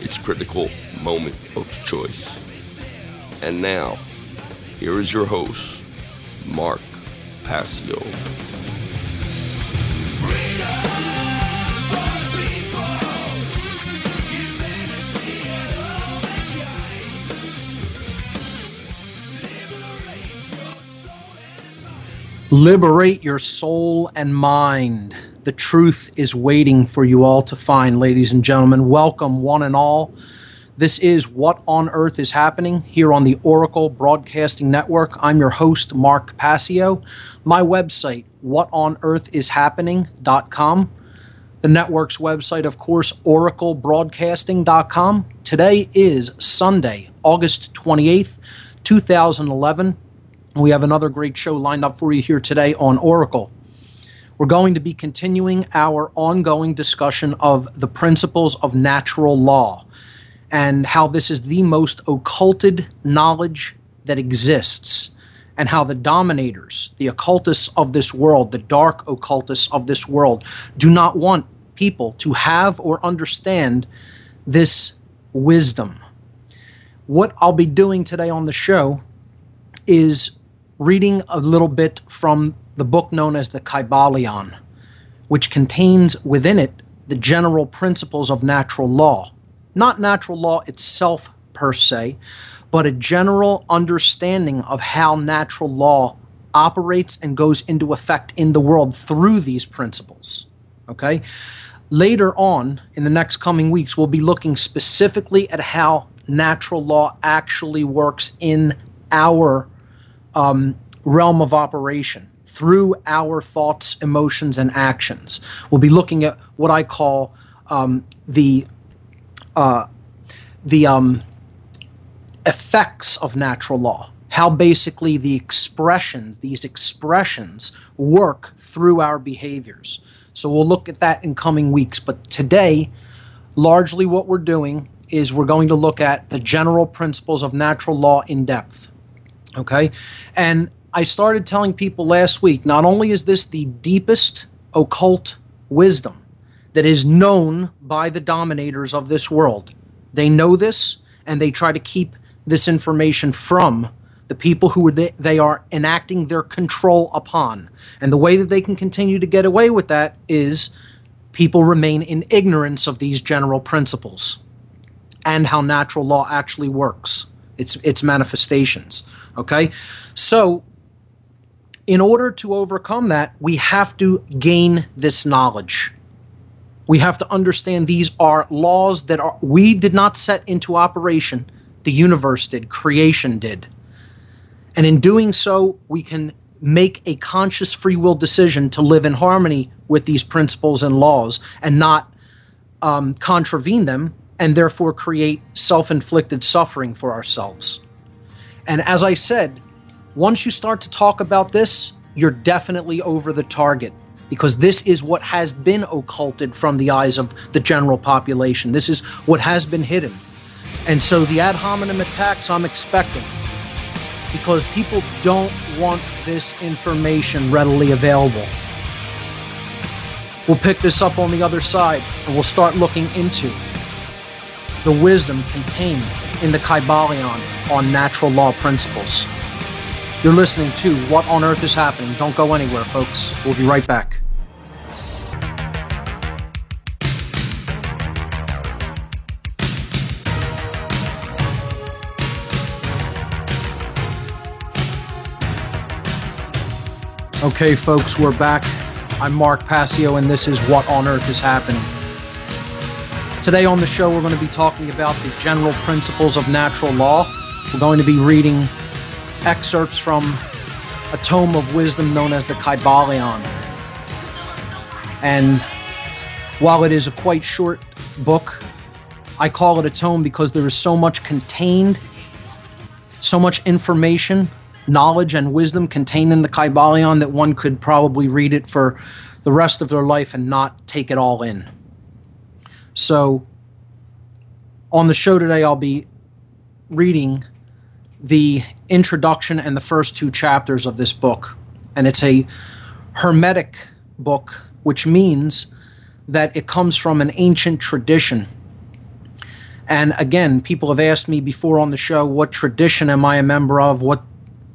its critical moment of choice. And now, here is your host, Mark Passio. Liberate your soul and mind. The truth is waiting for you all to find, ladies and gentlemen. Welcome, one and all. This is What on Earth is Happening here on the Oracle Broadcasting Network. I'm your host, Mark Passio. My website, whatonearthishappening.com. The network's website, of course, oraclebroadcasting.com. Today is Sunday, August 28th, 2011. We have another great show lined up for you here today on Oracle. We're going to be continuing our ongoing discussion of the principles of natural law and how this is the most occulted knowledge that exists, and how the dominators, the occultists of this world, the dark occultists of this world, do not want people to have or understand this wisdom. What I'll be doing today on the show is reading a little bit from the book known as the Kybalion, which contains within it the general principles of natural law. Not natural law itself per se, but a general understanding of how natural law operates and goes into effect in the world through these principles. Okay? Later on, in the next coming weeks, we'll be looking specifically at how natural law actually works in our um, realm of operation through our thoughts, emotions, and actions. We'll be looking at what I call um, the uh, the um, effects of natural law. How basically the expressions, these expressions, work through our behaviors. So we'll look at that in coming weeks. But today, largely what we're doing is we're going to look at the general principles of natural law in depth. Okay? And I started telling people last week not only is this the deepest occult wisdom that is known by the dominators of this world, they know this and they try to keep this information from the people who they, are enacting their control upon. And the way that they can continue to get away with that is people remain in ignorance of these general principles and how natural law actually works, its, its manifestations. Okay? So, in order to overcome that, we have to gain this knowledge. We have to understand these are laws that are we did not set into operation. The universe did, creation did. And in doing so, we can make a conscious free will decision to live in harmony with these principles and laws and not um, contravene them and therefore create self inflicted suffering for ourselves. And as I said, once you start to talk about this, you're definitely over the target because this is what has been occulted from the eyes of the general population. This is what has been hidden. And so the ad hominem attacks I'm expecting because people don't want this information readily available. We'll pick this up on the other side and we'll start looking into the wisdom contained in the Kybalion on natural law principles. You're listening to What on Earth is Happening. Don't go anywhere, folks. We'll be right back. Okay, folks, we're back. I'm Mark Passio, and this is What on Earth is Happening. Today on the show, we're going to be talking about the general principles of natural law. We're going to be reading excerpts from a tome of wisdom known as the Kybalion. And while it is a quite short book, I call it a tome because there is so much contained, so much information, knowledge, and wisdom contained in the Kybalion that one could probably read it for the rest of their life and not take it all in. So, on the show today, I'll be reading the introduction and the first two chapters of this book. And it's a Hermetic book, which means that it comes from an ancient tradition. And again, people have asked me before on the show, what tradition am I a member of? What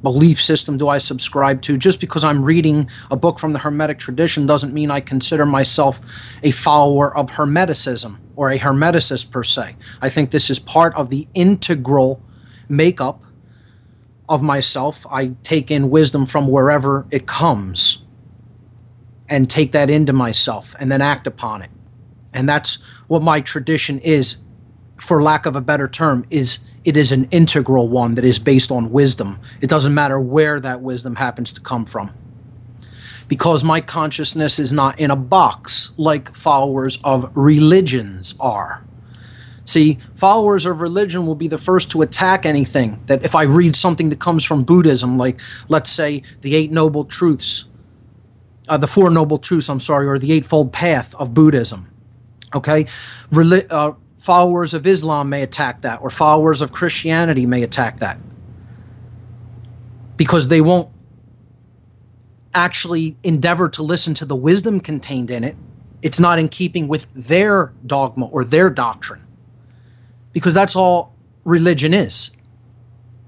belief system do I subscribe to? Just because I'm reading a book from the Hermetic tradition doesn't mean I consider myself a follower of Hermeticism or a Hermeticist per se. I think this is part of the integral makeup of myself. I take in wisdom from wherever it comes and take that into myself and then act upon it. And that's what my tradition is, for lack of a better term, is it is an integral one that is based on wisdom. It doesn't matter where that wisdom happens to come from. Because my consciousness is not in a box like followers of religions are. See, followers of religion will be the first to attack anything that if I read something that comes from Buddhism, like let's say the Eight Noble Truths, uh, the Four Noble Truths, I'm sorry, or the Eightfold Path of Buddhism. Okay? Reli- uh, followers of Islam may attack that, or followers of Christianity may attack that. Because they won't actually endeavor to listen to the wisdom contained in it. It's not in keeping with their dogma or their doctrine. Because that's all religion is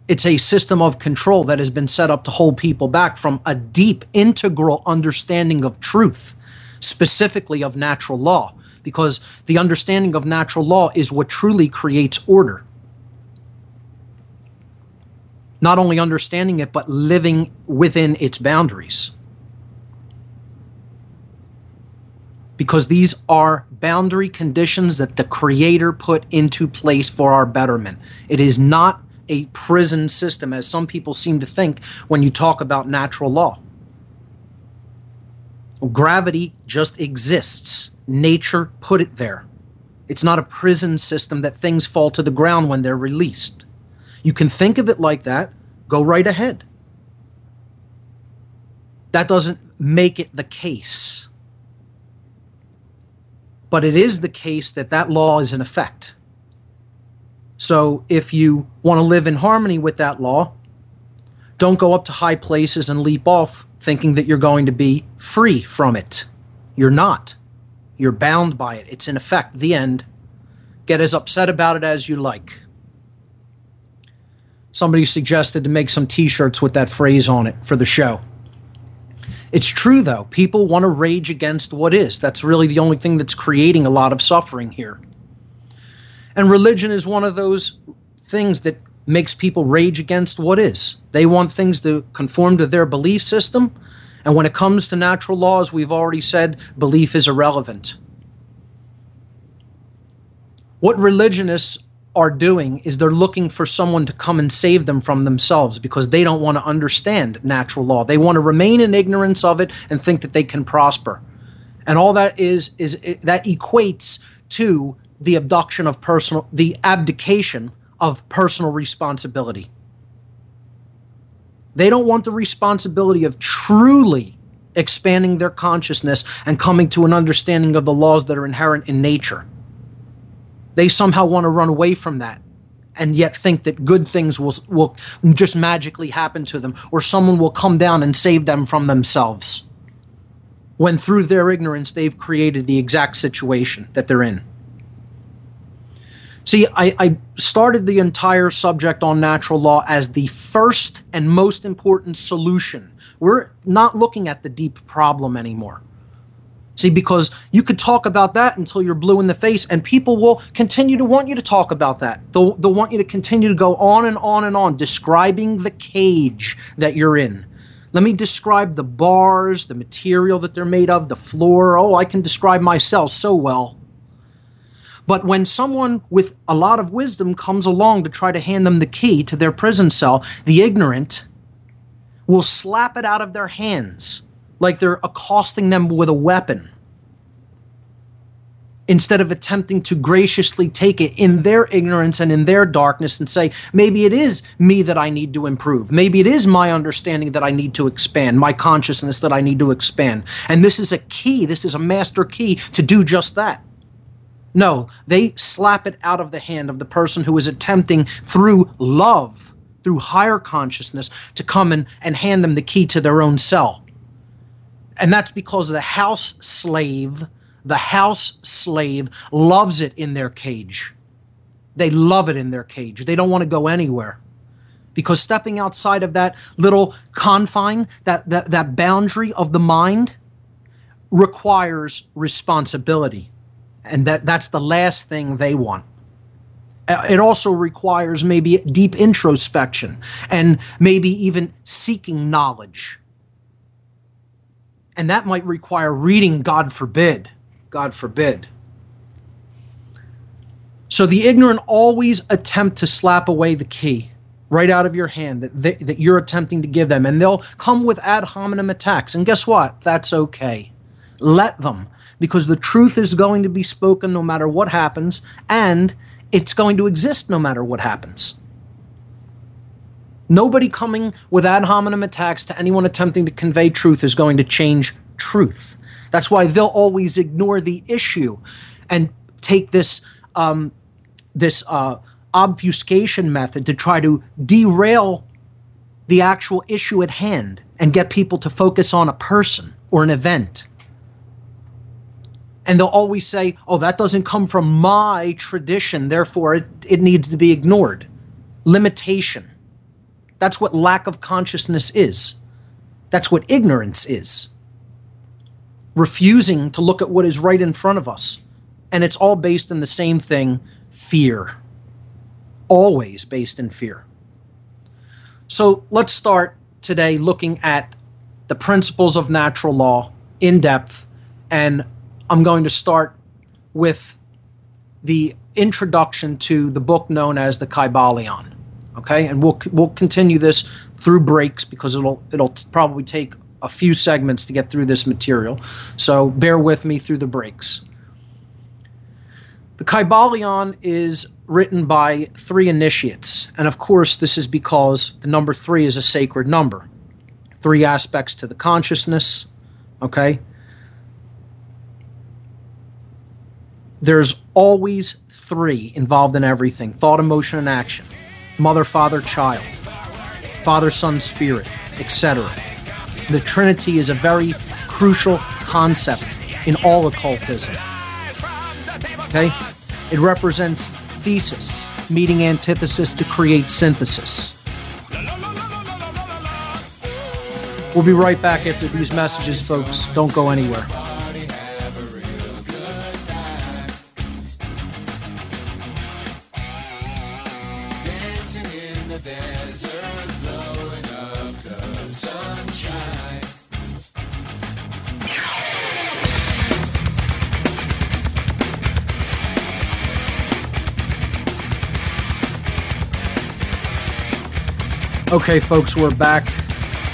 it's a system of control that has been set up to hold people back from a deep, integral understanding of truth, specifically of natural law, because the understanding of natural law is what truly creates order. Not only understanding it, but living within its boundaries. Because these are boundary conditions that the Creator put into place for our betterment. It is not a prison system, as some people seem to think when you talk about natural law. Gravity just exists. Nature put it there. It's not a prison system that things fall to the ground when they're released. You can think of it like that. Go right ahead. That doesn't make it the case. But it is the case that that law is in effect. So if you want to live in harmony with that law, don't go up to high places and leap off thinking that you're going to be free from it. You're not. You're bound by it. It's in effect the end. Get as upset about it as you like. Somebody suggested to make some t shirts with that phrase on it for the show. It's true, though. People want to rage against what is. That's really the only thing that's creating a lot of suffering here. And religion is one of those things that makes people rage against what is. They want things to conform to their belief system. And when it comes to natural laws, we've already said belief is irrelevant. What religionists are doing is they're looking for someone to come and save them from themselves because they don't want to understand natural law. They want to remain in ignorance of it and think that they can prosper. And all that is is eh, that equates to the abduction of personal, the abdication of personal responsibility. They don't want the responsibility of truly expanding their consciousness and coming to an understanding of the laws that are inherent in nature. They somehow want to run away from that and yet think that good things will, will just magically happen to them or someone will come down and save them from themselves when through their ignorance they've created the exact situation that they're in. See, I, I, started the entire subject on natural law as the first and most important solution. We're not looking at the deep problem anymore. See, because you could talk about that until you're blue in the face, and people will continue to want you to talk about that. They'll, they'll want you to continue to go on and on and on, describing the cage that you're in. Let me describe the bars, the material that they're made of, the floor. Oh, I can describe my cell so well. But when someone with a lot of wisdom comes along to try to hand them the key to their prison cell, the ignorant will slap it out of their hands like they're accosting them with a weapon instead of attempting to graciously take it in their ignorance and in their darkness and say, maybe it is me that I need to improve. Maybe it is my understanding that I need to expand, my consciousness that I need to expand. And this is a key, this is a master key to do just that. No, they slap it out of the hand of the person who is attempting through love, through higher consciousness, to come in and hand them the key to their own cell. And that's because the house slave the house slave loves it in their cage. They love it in their cage. They don't want to go anywhere. Because stepping outside of that little confine, that, that, that boundary of the mind, requires responsibility. And that, that's the last thing they want. Uh, it also requires maybe deep introspection and maybe even seeking knowledge. And that might require reading, God forbid, God forbid. So the ignorant always attempt to slap away the key right out of your hand that, they, that you're attempting to give them, and they'll come with ad hominem attacks. And guess what? That's okay. Let them, because the truth is going to be spoken no matter what happens, and it's going to exist no matter what happens. Nobody coming with ad hominem attacks to anyone attempting to convey truth is going to change truth. That's why they'll always ignore the issue and take this um, this uh, obfuscation method to try to derail the actual issue at hand and get people to focus on a person or an event. And they'll always say, oh, that doesn't come from my tradition, therefore it, it needs to be ignored. Limitation. That's what lack of consciousness is. That's what ignorance is refusing to look at what is right in front of us. And it's all based in the same thing fear. Always based in fear. So let's start today looking at the principles of natural law in depth. And I'm going to start with the introduction to the book known as the Kybalion. Okay, and we'll we'll continue this through breaks because it'll it'll probably take a few segments to get through this material, so bear with me through the breaks. The Kybalion is written by three initiates, and of course, this is because the number three is a sacred number. Three aspects to the consciousness, okay? There's always three involved in everything thought, emotion, and action mother, father, child, father, son, spirit, etc the Trinity is a very crucial concept in all occultism. Okay? It represents thesis, meeting antithesis to create synthesis. We'll be right back after these messages, folks. Don't go anywhere. Okay, folks, we're back.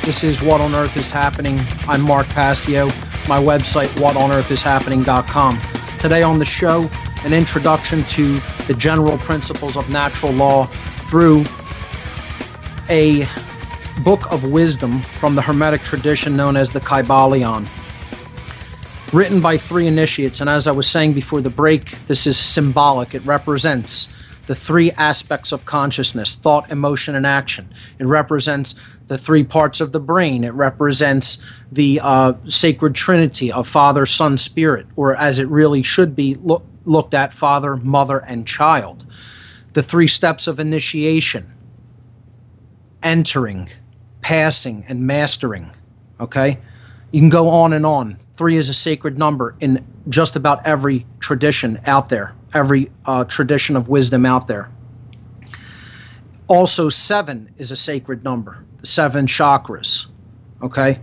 This is What on Earth is Happening. I'm Mark Passio. My website, whatonearthishappening.com. Today on the show, an introduction to the general principles of natural law through a book of wisdom from the Hermetic tradition known as the Kybalion. Written by three initiates, and as I was saying before the break, this is symbolic. It represents the three aspects of consciousness thought, emotion, and action. It represents the three parts of the brain. It represents the uh, sacred trinity of Father, Son, Spirit, or as it really should be lo- looked at Father, Mother, and Child. The three steps of initiation entering, passing, and mastering. Okay? You can go on and on. Three is a sacred number in just about every tradition out there every uh, tradition of wisdom out there. Also, seven is a sacred number, seven chakras. Okay?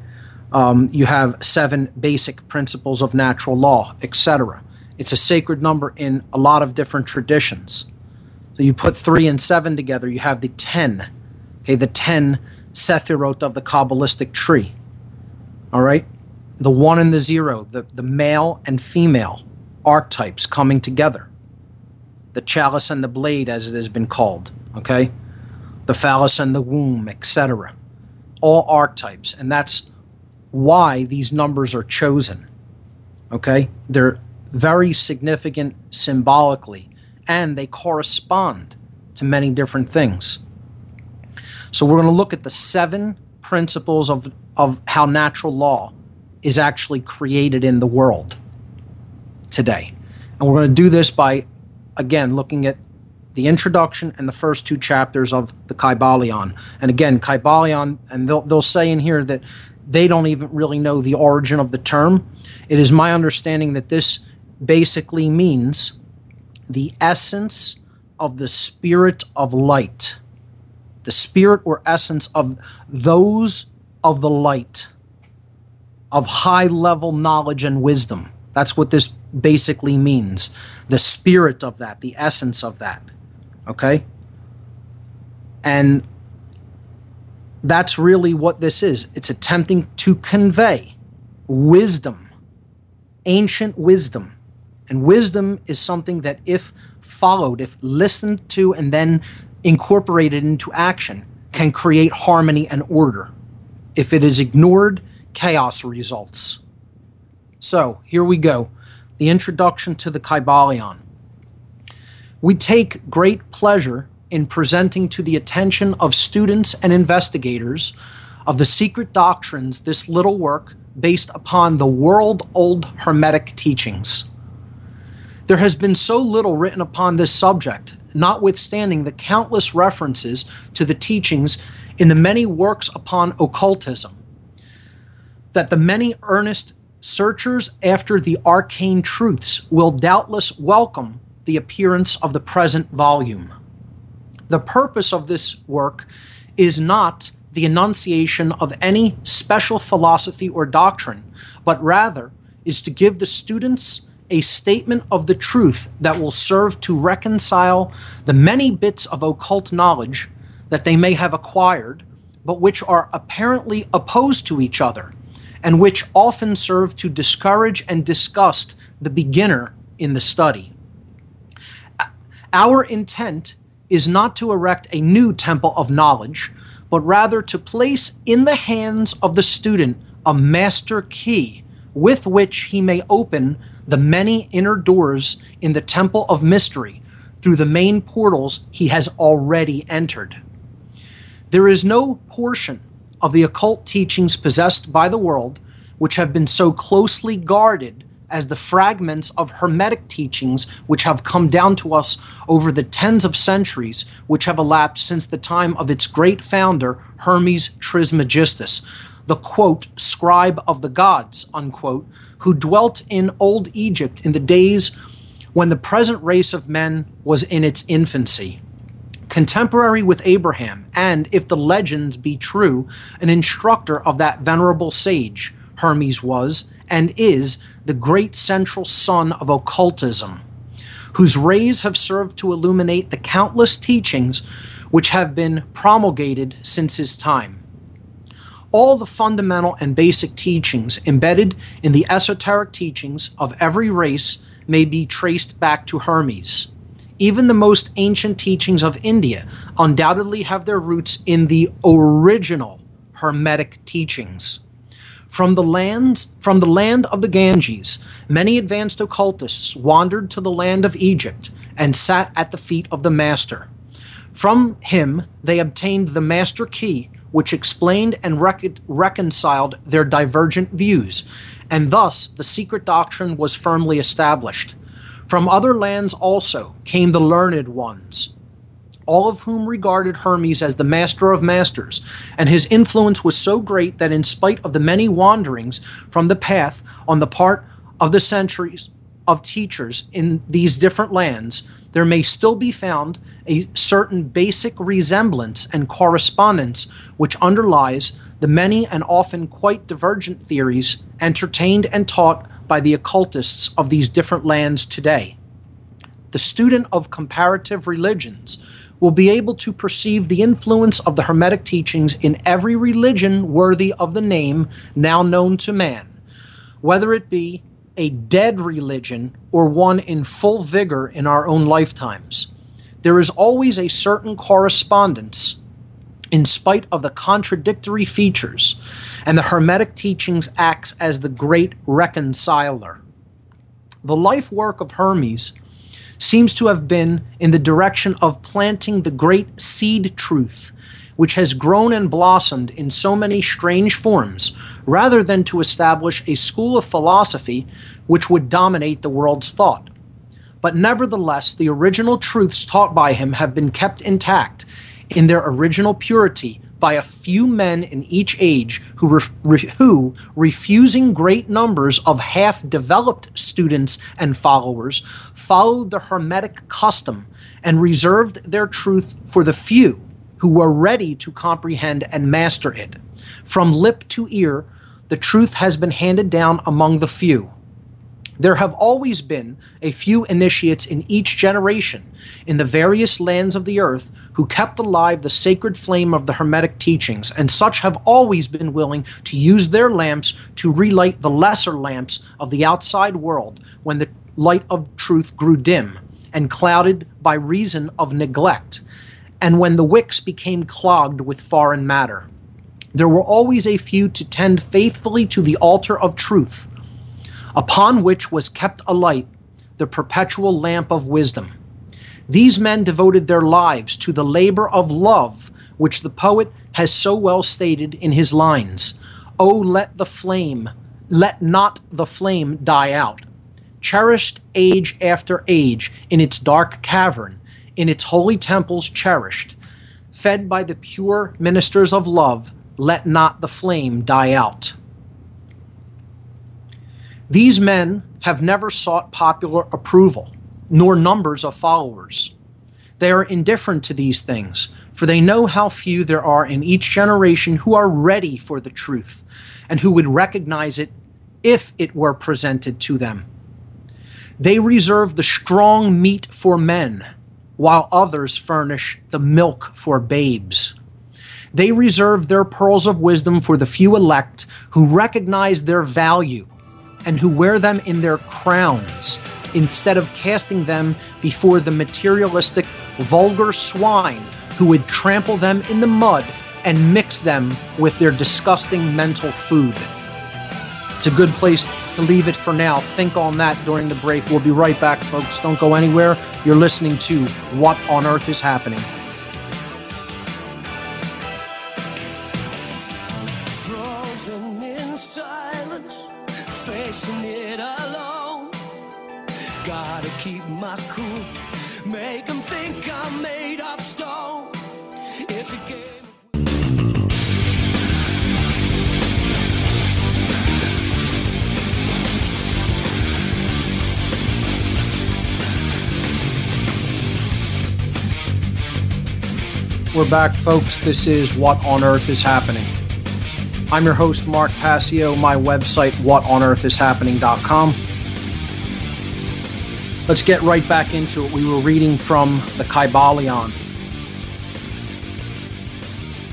Um, you have seven basic principles of natural law, etc. It's a sacred number in a lot of different traditions. So you put three and seven together, you have the ten. Okay, the ten sephirot of the Kabbalistic tree. All right? The one and the zero, the, the male and female archetypes coming together. The chalice and the blade, as it has been called. Okay? The phallus and the womb, etc. All archetypes. And that's why these numbers are chosen. Okay? They're very significant symbolically, and they correspond to many different things. So we're going to look at the seven principles of, of how natural law is actually created in the world today. And we're going to do this by, again, looking at the introduction and the first two chapters of the Kybalion. And again, Kybalion, and they'll, they'll say in here that they don't even really know the origin of the term. It is my understanding that this basically means the essence of the spirit of light the spirit or essence of those of the light, of high level knowledge and wisdom. That's what this basically means. The spirit of that, the essence of that. Okay? And that's really what this is. It's attempting to convey wisdom, ancient wisdom. And wisdom is something that, if followed, if listened to, and then incorporated into action can create harmony and order. If it is ignored, chaos results. So, here we go the introduction to the Kybalion. We take great pleasure in presenting to the attention of students and investigators of the secret doctrines this little work based upon the world old Hermetic teachings. There has been so little written upon this subject notwithstanding the countless references to the teachings in the many works upon occultism, that the many earnest searchers after the arcane truths will doubtless welcome the appearance of the present volume. The purpose of this work is not the enunciation of any special philosophy or doctrine, but rather is to give the students a statement of the truth that will serve to reconcile the many bits of occult knowledge that they may have acquired, but which are apparently opposed to each other, and which often serve to discourage and disgust the beginner in the study. Our intent is not to erect a new temple of knowledge, but rather to place in the hands of the student a master key with which he may open the many inner doors in the temple of mystery through the main portals he has already entered. There is no portion of the occult teachings possessed by the world which have been so closely guarded as the fragments of Hermetic teachings which have come down to us over the tens of centuries which have elapsed since the time of its great founder, Hermes Trismegistus, the quote, scribe of the gods, unquote, who dwelt in old Egypt in the days when the present race of men was in its infancy. Contemporary with Abraham, and, if the legends be true, an instructor of that venerable sage, Hermes was and is the great central sun of occultism, whose rays have served to illuminate the countless teachings which have been promulgated since his time all the fundamental and basic teachings embedded in the esoteric teachings of every race may be traced back to Hermes. Even the most ancient teachings of India undoubtedly have their roots in the original Hermetic teachings. From the lands from the land of the Ganges, many advanced occultists wandered to the land of Egypt and sat at the feet of the master. From him they obtained the master key which explained and rec- reconciled their divergent views, and thus the secret doctrine was firmly established. From other lands also came the learned ones, all of whom regarded Hermes as the master of masters, and his influence was so great that, in spite of the many wanderings from the path on the part of the centuries of teachers in these different lands, there may still be found a certain basic resemblance and correspondence which underlies the many and often quite divergent theories entertained and taught by the occultists of these different lands today. The student of comparative religions will be able to perceive the influence of the Hermetic teachings in every religion worthy of the name now known to man, whether it be a dead religion or one in full vigor in our own lifetimes. There is always a certain correspondence in spite of the contradictory features, and the Hermetic teachings acts as the great reconciler. The life work of Hermes seems to have been in the direction of planting the great seed truth, which has grown and blossomed in so many strange forms, rather than to establish a school of philosophy which would dominate the world's thought. But nevertheless, the original truths taught by him have been kept intact in their original purity by a few men in each age who, re- who, refusing great numbers of half developed students and followers, followed the Hermetic custom and reserved their truth for the few who were ready to comprehend and master it. From lip to ear, the truth has been handed down among the few. There have always been a few initiates in each generation in the various lands of the earth who kept alive the sacred flame of the Hermetic teachings, and such have always been willing to use their lamps to relight the lesser lamps of the outside world when the light of truth grew dim and clouded by reason of neglect, and when the wicks became clogged with foreign matter. There were always a few to tend faithfully to the altar of truth upon which was kept alight the perpetual lamp of wisdom. These men devoted their lives to the labor of love, which the poet has so well stated in his lines Oh, let the flame, let not the flame die out. Cherished age after age in its dark cavern, in its holy temples cherished, fed by the pure ministers of love, let not the flame die out. These men have never sought popular approval, nor numbers of followers. They are indifferent to these things, for they know how few there are in each generation who are ready for the truth and who would recognize it if it were presented to them. They reserve the strong meat for men, while others furnish the milk for babes. They reserve their pearls of wisdom for the few elect who recognize their value and who wear them in their crowns instead of casting them before the materialistic, vulgar swine who would trample them in the mud and mix them with their disgusting mental food. It's a good place to leave it for now. Think on that during the break. We'll be right back, folks. Don't go anywhere. You're listening to What on Earth is Happening. We're back, folks. This is What on Earth is Happening. I'm your host, Mark Passio. My website, is whatonearthishappening.com. Let's get right back into it. We were reading from the Kybalion,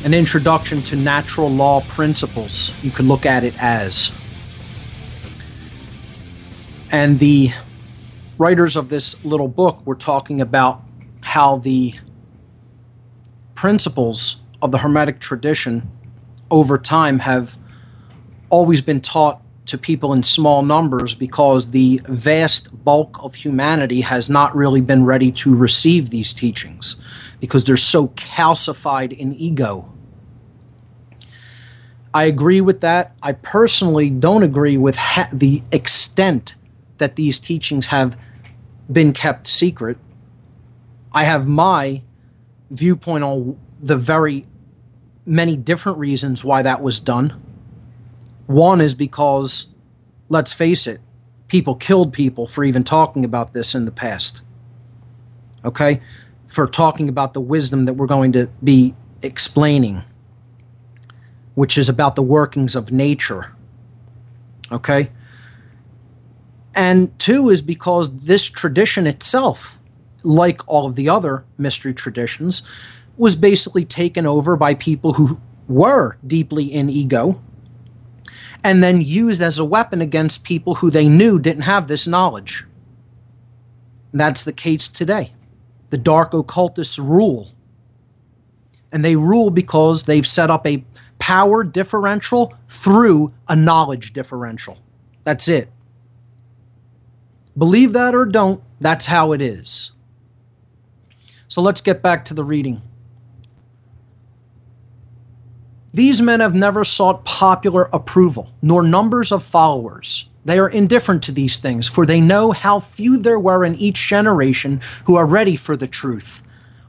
an introduction to natural law principles. You could look at it as. And the writers of this little book were talking about how the principles of the Hermetic tradition over time have always been taught to people in small numbers because the vast bulk of humanity has not really been ready to receive these teachings because they're so calcified in ego. I agree with that. I personally don't agree with ha- the extent that these teachings have been kept secret. I have my viewpoint on the very many different reasons why that was done. One is because, let's face it, people killed people for even talking about this in the past. Okay? For talking about the wisdom that we're going to be explaining. which is about the workings of nature. Okay? And two is because this tradition itself, like all of the other mystery traditions, was basically taken over by people who were deeply in ego and then used as a weapon against people who they knew didn't have this knowledge. And that's the case today. The dark occultists rule. And they rule because they've set up a power differential through a knowledge differential. That's it. Believe that or don't, that's how it is. So let's get back to the reading. These men have never sought popular approval, nor numbers of followers. They are indifferent to these things, for they know how few there were in each generation who are ready for the truth,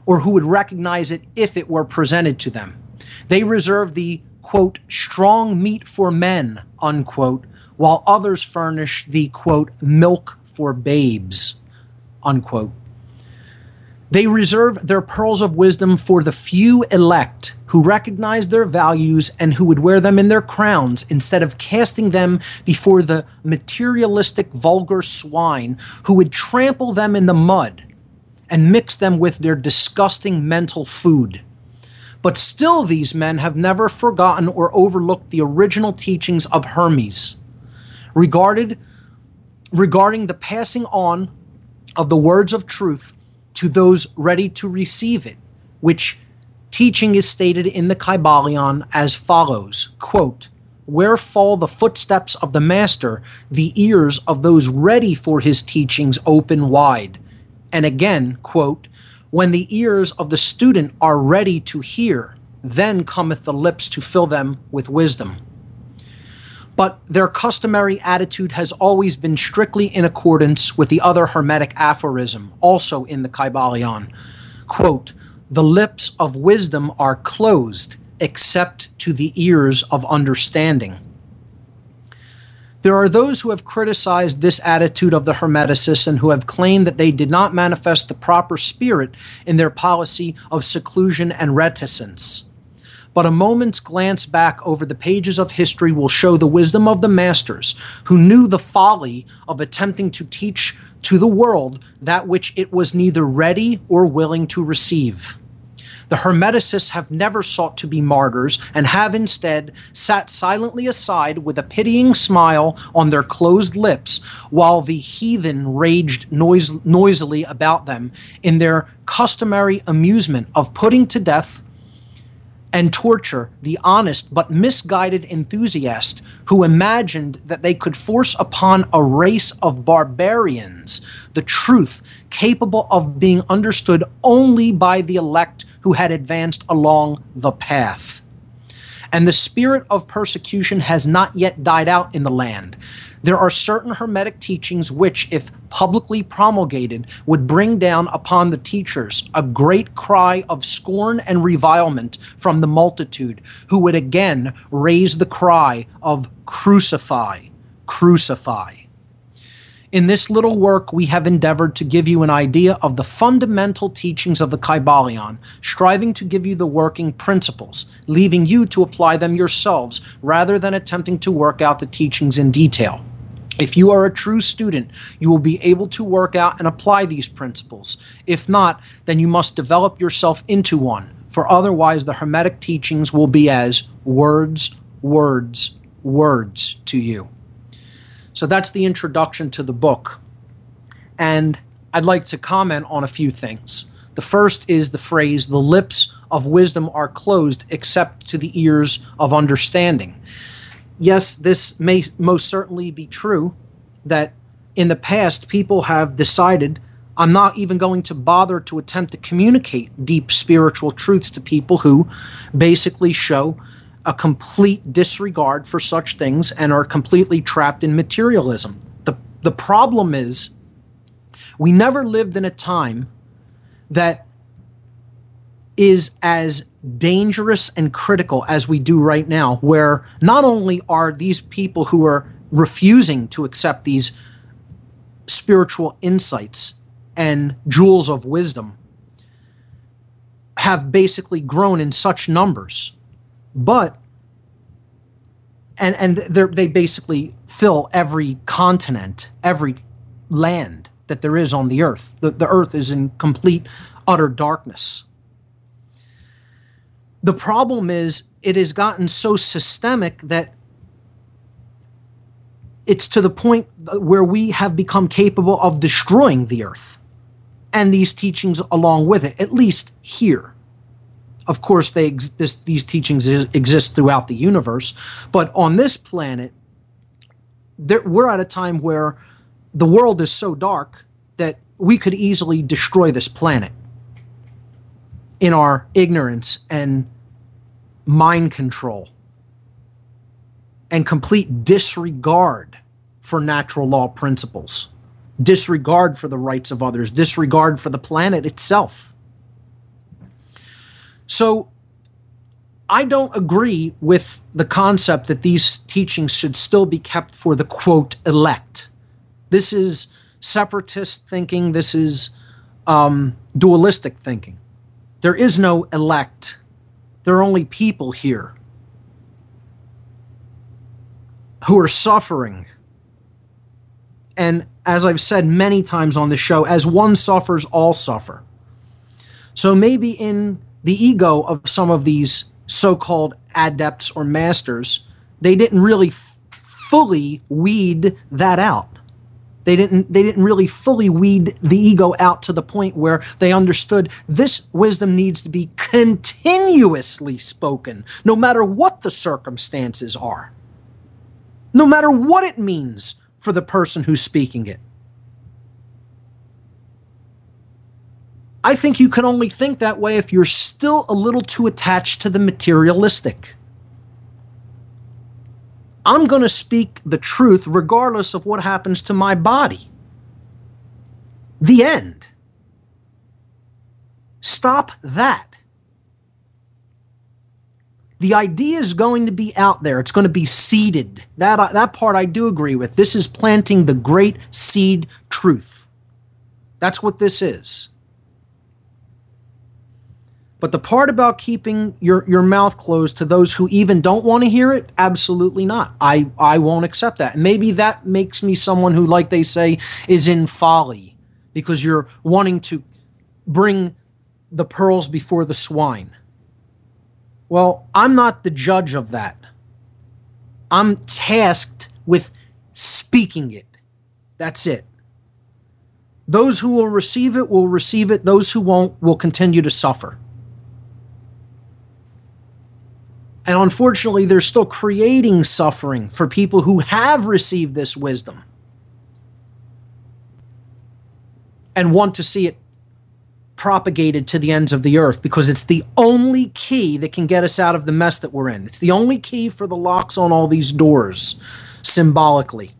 or who would recognize it if it were presented to them. They reserve the, quote, strong meat for men, unquote, while others furnish the, quote, milk for babes, unquote. They reserve their pearls of wisdom for the few elect who recognize their values and who would wear them in their crowns instead of casting them before the materialistic, vulgar swine who would trample them in the mud and mix them with their disgusting mental food. But still, these men have never forgotten or overlooked the original teachings of Hermes, regarded regarding the passing on of the words of truth to those ready to receive it, which teaching is stated in the Kybalion as follows quote, Where fall the footsteps of the master, the ears of those ready for his teachings open wide. And again, quote, When the ears of the student are ready to hear, then cometh the lips to fill them with wisdom but their customary attitude has always been strictly in accordance with the other Hermetic aphorism, also in the Kybalion. Quote, the lips of wisdom are closed except to the ears of understanding. There are those who have criticized this attitude of the Hermeticists and who have claimed that they did not manifest the proper spirit in their policy of seclusion and reticence but a moment's glance back over the pages of history will show the wisdom of the masters who knew the folly of attempting to teach to the world that which it was neither ready or willing to receive. The Hermeticists have never sought to be martyrs and have instead sat silently aside with a pitying smile on their closed lips while the heathen raged noisily about them in their customary amusement of putting to death and torture the honest but misguided enthusiast who imagined that they could force upon a race of barbarians the truth capable of being understood only by the elect who had advanced along the path. And the spirit of persecution has not yet died out in the land. There are certain Hermetic teachings which, if publicly promulgated, would bring down upon the teachers a great cry of scorn and revilement from the multitude, who would again raise the cry of crucify, crucify. In this little work, we have endeavored to give you an idea of the fundamental teachings of the Kybalion, striving to give you the working principles, leaving you to apply them yourselves rather than attempting to work out the teachings in detail. If you are a true student, you will be able to work out and apply these principles. If not, then you must develop yourself into one, for otherwise the Hermetic teachings will be as words, words, words to you. So that's the introduction to the book. And I'd like to comment on a few things. The first is the phrase, the lips of wisdom are closed except to the ears of understanding. Yes, this may most certainly be true that in the past people have decided I'm not even going to bother to attempt to communicate deep spiritual truths to people who basically show a complete disregard for such things and are completely trapped in materialism. The, the problem is, we never lived in a time that is as dangerous and critical as we do right now, where not only are these people who are refusing to accept these spiritual insights and jewels of wisdom have basically grown in such numbers but and and they basically fill every continent, every land that there is on the earth. The, the earth is in complete, utter darkness. The problem is it has gotten so systemic that it's to the point where we have become capable of destroying the earth and these teachings along with it, at least here. Of course, they ex- this, these teachings exist throughout the universe, but on this planet, there, we're at a time where the world is so dark that we could easily destroy this planet in our ignorance and mind control and complete disregard for natural law principles, disregard for the rights of others, disregard for the planet itself. So, I don't agree with the concept that these teachings should still be kept for the quote elect. This is separatist thinking, this is um, dualistic thinking. There is no elect, there are only people here who are suffering. And as I've said many times on the show, as one suffers, all suffer. So maybe in the ego of some of these so called adepts or masters, they didn't really f- fully weed that out. They didn't they didn't really fully weed the ego out to the point where they understood this wisdom needs to be continuously spoken no matter what the circumstances are. No matter what it means for the person who's speaking it. I think you can only think that way if you're still a little too attached to the materialistic. I'm going to speak the truth regardless of what happens to my body. The end. Stop that. The idea is going to be out there. It's going to be seeded. That, that part I do agree with. This is planting the great seed truth. That's what this is. But the part about keeping your, your mouth closed to those who even don't want to hear it, absolutely not. I, I won't accept that. And maybe that makes me someone who, like they say, is in folly because you're wanting to bring the pearls before the swine. Well, I'm not the judge of that. I'm tasked with speaking it. That's it. Those who will receive it will receive it. Those who won't will continue to suffer. And unfortunately, they're still creating suffering for people who have received this wisdom and want to see it propagated to the ends of the earth because it's the only key that can get us out of the mess that we're in. It's the only key for the locks on all these doors, symbolically,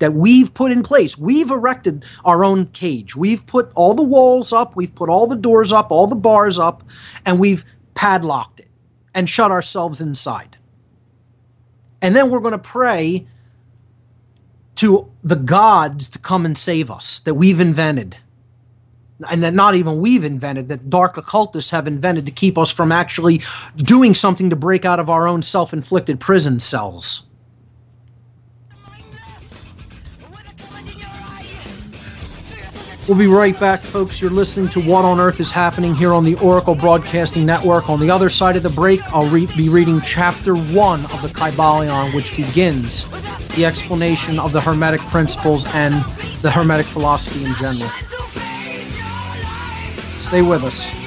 that we've put in place. We've erected our own cage. We've put all the walls up, we've put all the doors up, all the bars up, and we've padlocked it and shut ourselves inside. And then we're going to pray to the gods to come and save us that we've invented. And that not even we've invented, that dark occultists have invented to keep us from actually doing something to break out of our own self inflicted prison cells. We'll be right back, folks. You're listening to What on Earth is Happening here on the Oracle Broadcasting Network. On the other side of the break, I'll re- be reading Chapter 1 of the Kybalion, which begins the explanation of the Hermetic principles and the Hermetic philosophy in general. Stay with us.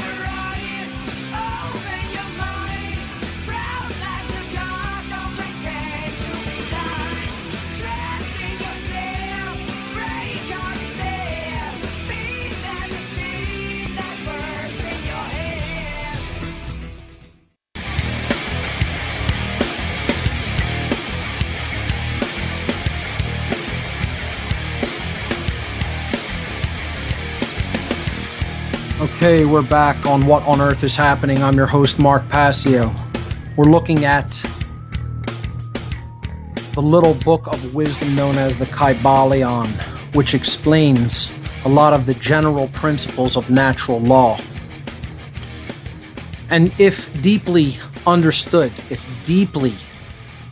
Okay, we're back on What on Earth is Happening. I'm your host, Mark Passio. We're looking at the little book of wisdom known as the Kybalion, which explains a lot of the general principles of natural law. And if deeply understood, if deeply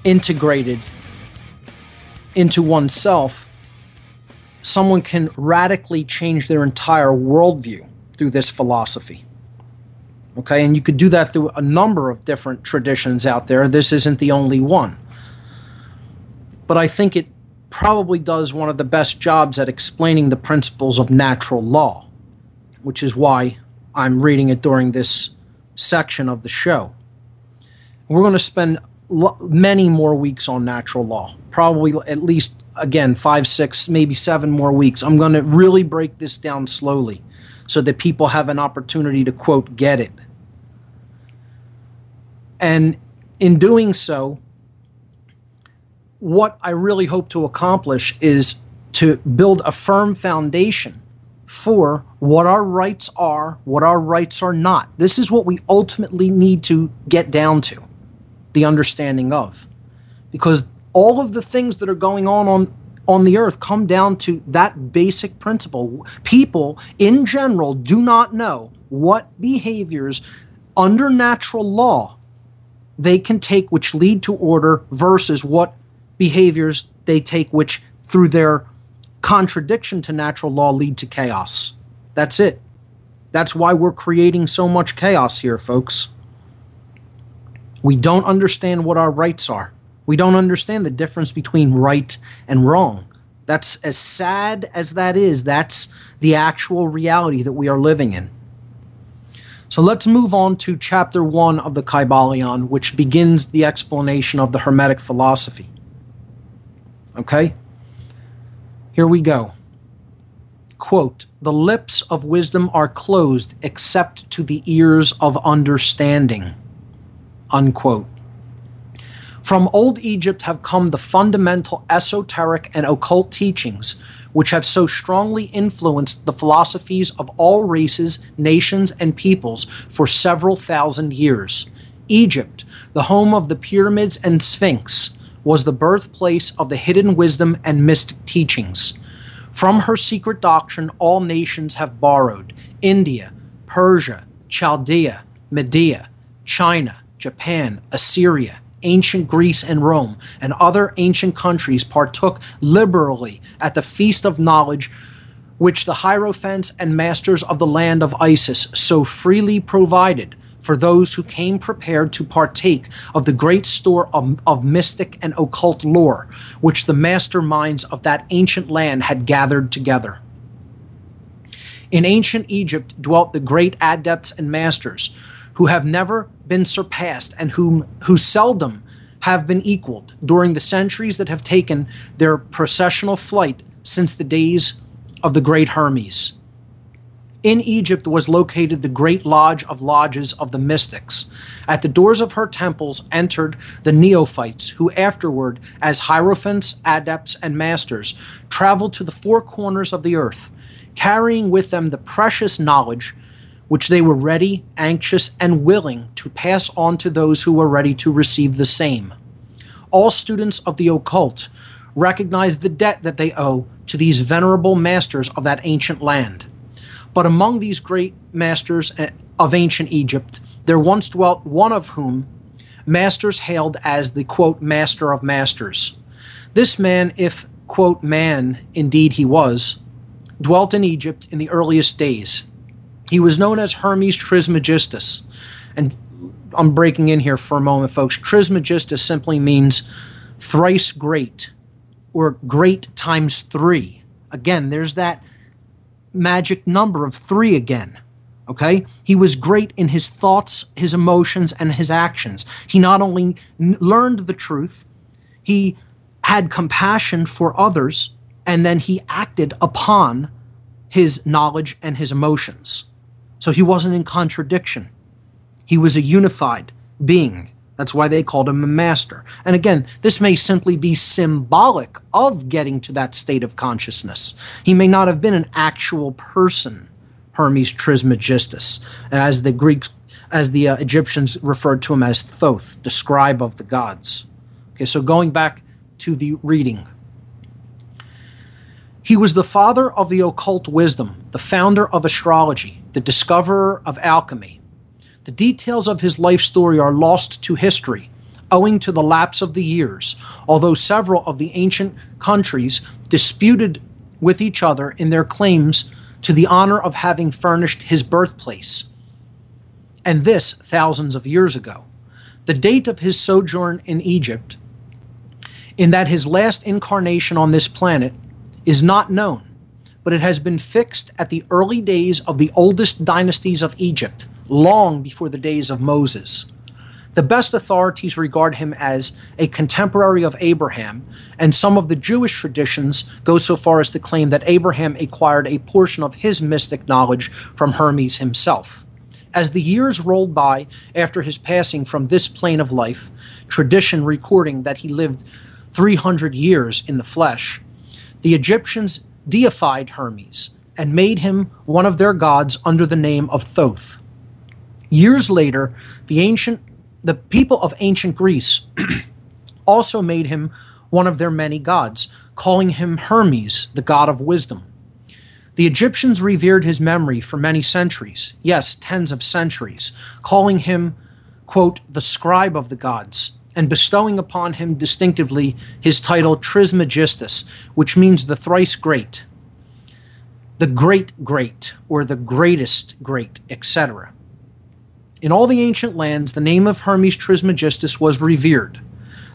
integrated into oneself, someone can radically change their entire worldview through this philosophy. Okay, and you could do that through a number of different traditions out there. This isn't the only one. But I think it probably does one of the best jobs at explaining the principles of natural law, which is why I'm reading it during this section of the show. We're going to spend many more weeks on natural law, probably at least, again, five, six, maybe seven more weeks. I'm going to really break this down slowly so that people have an opportunity to, quote, get it. And in doing so, what I really hope to accomplish is to build a firm foundation for what our rights are, what our rights are not. This is what we ultimately need to get down to the understanding of. Because all of the things that are going on on on the earth come down to that basic principle. People in general do not know what behaviors under natural law they can take which lead to order versus what behaviors they take which through their contradiction to natural law lead to chaos. That's it. That's why we're creating so much chaos here, folks. We don't understand what our rights are. We don't understand the difference between right and wrong. That's as sad as that is, that's the actual reality that we are living in. So let's move on to chapter one of the Kybalion, which begins the explanation of the Hermetic philosophy. Okay? Here we go. Quote, the lips of wisdom are closed except to the ears of understanding unquote. From old Egypt have come the fundamental esoteric and occult teachings, which have so strongly influenced the philosophies of all races, nations, and peoples for several thousand years. Egypt, the home of the pyramids and sphinx, was the birthplace of the hidden wisdom and mystic teachings. From her secret doctrine, all nations have borrowed India, Persia, Chaldea, Media, China, Japan, Assyria, ancient Greece and Rome, and other ancient countries partook liberally at the feast of knowledge which the Hierophants and masters of the land of Isis so freely provided for those who came prepared to partake of the great store of, of, mystic and occult lore which the masterminds of that ancient land had gathered together. In ancient Egypt dwelt the great adepts and masters who have never been surpassed and whom who seldom have been equaled during the centuries that have taken their processional flight since the days of the great Hermes. In Egypt was located the great lodge of lodges of the mystics. At the doors of her temples entered the neophytes, who afterward, as hierophants, adepts, and masters, traveled to the four corners of the earth, carrying with them the precious knowledge which they were ready, anxious, and willing to pass on to those who were ready to receive the same. All students of the occult recognize the debt that they owe to these venerable masters of that ancient land. But among these great masters eh, of ancient Egypt, there once dwelt one of whom masters hailed as the quote, master of masters. This man, if quote, man indeed he was, dwelt in Egypt in the earliest days he was known as Hermes Trismegistus. And I'm breaking in here for a moment, folks. Trismegistus simply means thrice great or great times three. Again, there's that magic number of three again. Okay? He was great in his thoughts, his emotions, and his actions. He not only n- learned the truth, he had compassion for others, and then he acted upon his knowledge and his emotions. So he wasn't in contradiction. He was a unified being. That's why they called him a master. And again, this may simply be symbolic of getting to that state of consciousness. He may not have been an actual person, Hermes Trismegistus, as the Greeks, as the uh, Egyptians referred to him as Thoth, the scribe of the gods. Okay, so going back to the reading. He was the father of the occult wisdom, the founder of astrology, the discoverer of alchemy. The details of his life story are lost to history, owing to the lapse of the years, although several of the ancient countries disputed with each other in their claims to the honor of having furnished his birthplace. And this thousands of years ago. The date of his sojourn in Egypt, in that his last incarnation on this planet, is not known, but it has been fixed at the early days of the oldest dynasties of Egypt, long before the days of Moses. The best authorities regard him as a contemporary of Abraham, and some of the Jewish traditions go so far as to claim that Abraham acquired a portion of his mystic knowledge from Hermes himself. As the years rolled by after his passing from this plane of life, tradition recording that he lived 300 years in the flesh, the Egyptians deified Hermes and made him one of their gods under the name of Thoth. Years later, the ancient the people of ancient Greece also made him one of their many gods, calling him Hermes, the god of wisdom. The Egyptians revered his memory for many centuries, yes, tens of centuries, calling him, quote, the scribe of the gods, and bestowing upon him distinctively his title Trismegistus, which means the thrice great, the great great, or the greatest great, etc. In all the ancient lands, the name of Hermes Trismegistus was revered,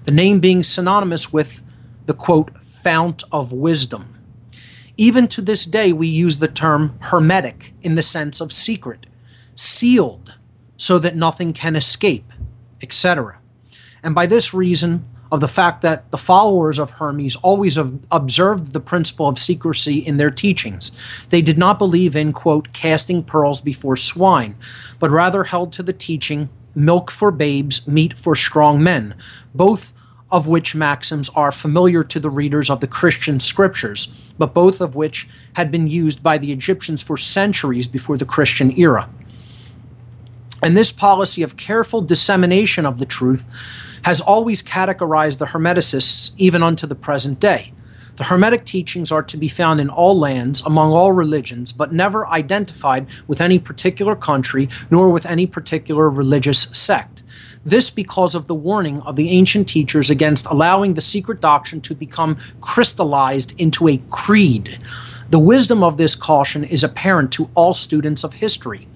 the name being synonymous with the quote, fount of wisdom. Even to this day, we use the term hermetic in the sense of secret, sealed, so that nothing can escape, etc. And by this reason, of the fact that the followers of Hermes always observed the principle of secrecy in their teachings. They did not believe in, quote, casting pearls before swine, but rather held to the teaching, milk for babes, meat for strong men, both of which maxims are familiar to the readers of the Christian scriptures, but both of which had been used by the Egyptians for centuries before the Christian era. And this policy of careful dissemination of the truth has always categorized the Hermeticists even unto the present day. The Hermetic teachings are to be found in all lands, among all religions, but never identified with any particular country nor with any particular religious sect. This because of the warning of the ancient teachers against allowing the secret doctrine to become crystallized into a creed. The wisdom of this caution is apparent to all students of history.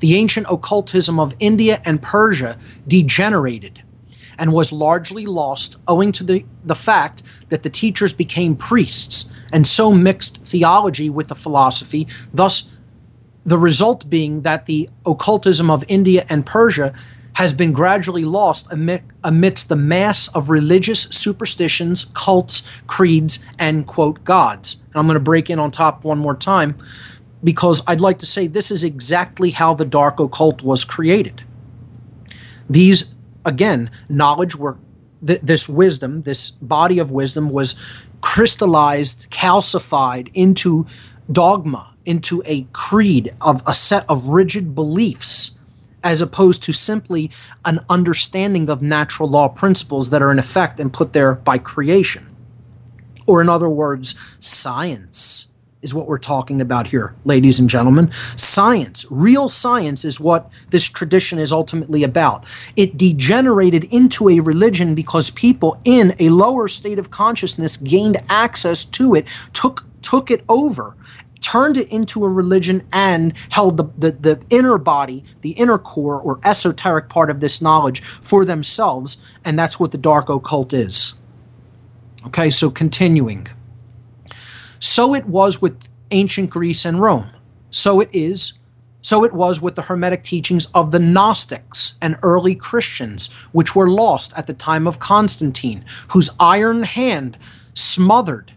The ancient occultism of India and Persia degenerated and was largely lost owing to the, the fact that the teachers became priests and so mixed theology with the philosophy, thus, the result being that the occultism of India and Persia has been gradually lost amidst the mass of religious superstitions, cults, creeds, and quote gods. And I'm going to break in on top one more time because I'd like to say this is exactly how the dark occult was created. These again, knowledge were th- this wisdom, this body of wisdom was crystallized, calcified into dogma, into a creed of a set of rigid beliefs as opposed to simply an understanding of natural law principles that are in effect and put there by creation. Or, in other words, science is what we're talking about here, ladies and gentlemen. Science, real science, is what this tradition is ultimately about. It degenerated into a religion because people in a lower state of consciousness gained access to it, took took it over turned it into a religion and held the, the, the, inner body, the inner core or esoteric part of this knowledge for themselves. And that's what the dark occult is. Okay, so continuing. So it was with ancient Greece and Rome. So it is. So it was with the Hermetic teachings of the Gnostics and early Christians, which were lost at the time of Constantine, whose iron hand smothered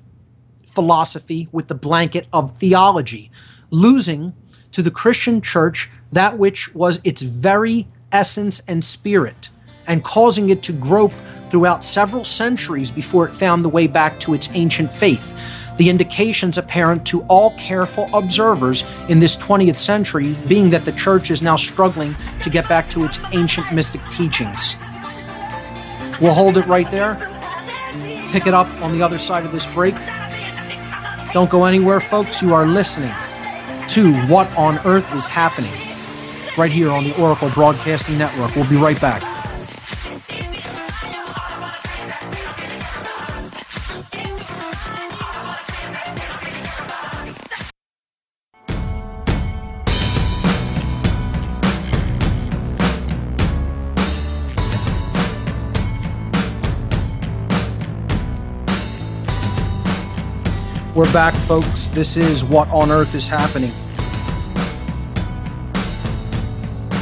philosophy with the blanket of theology, losing to the Christian church that which was its very essence and spirit, and causing it to grope throughout several centuries before it found the way back to its ancient faith the indications apparent to all careful observers in this 20th century being that the church is now struggling to get back to its ancient mystic teachings. We'll hold it right there. Pick it up on the other side of this break. Don't go anywhere, folks. You are listening to What on Earth is Happening right here on the Oracle Broadcasting Network. We'll be right back. We're back, folks. This is What on Earth is Happening.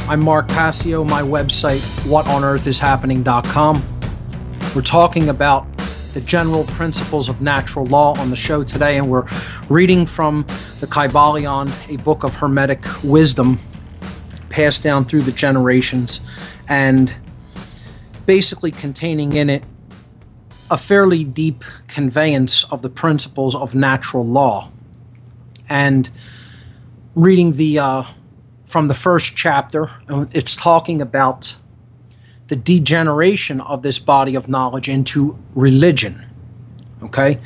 I'm Mark Passio, my website, whatonearthishappening.com. We're talking about the general principles of natural law on the show today, and we're reading from the Kybalion, a book of Hermetic wisdom passed down through the generations, and basically containing in it a fairly deep conveyance of the principles of natural law. And reading the uh, from the first chapter, it's talking about the degeneration of this body of knowledge into religion. Okay?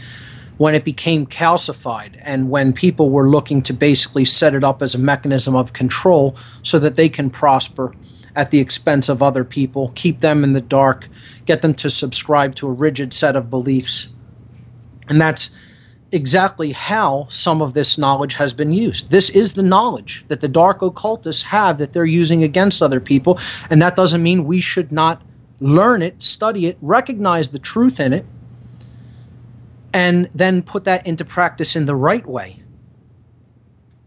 When it became calcified and when people were looking to basically set it up as a mechanism of control so that they can prosper at the expense of other people, keep them in the dark, get them to subscribe to a rigid set of beliefs. And that's exactly how some of this knowledge has been used. This is the knowledge that the dark occultists have that they're using against other people. And that doesn't mean we should not learn it, study it, recognize the truth in it, and then put that into practice in the right way,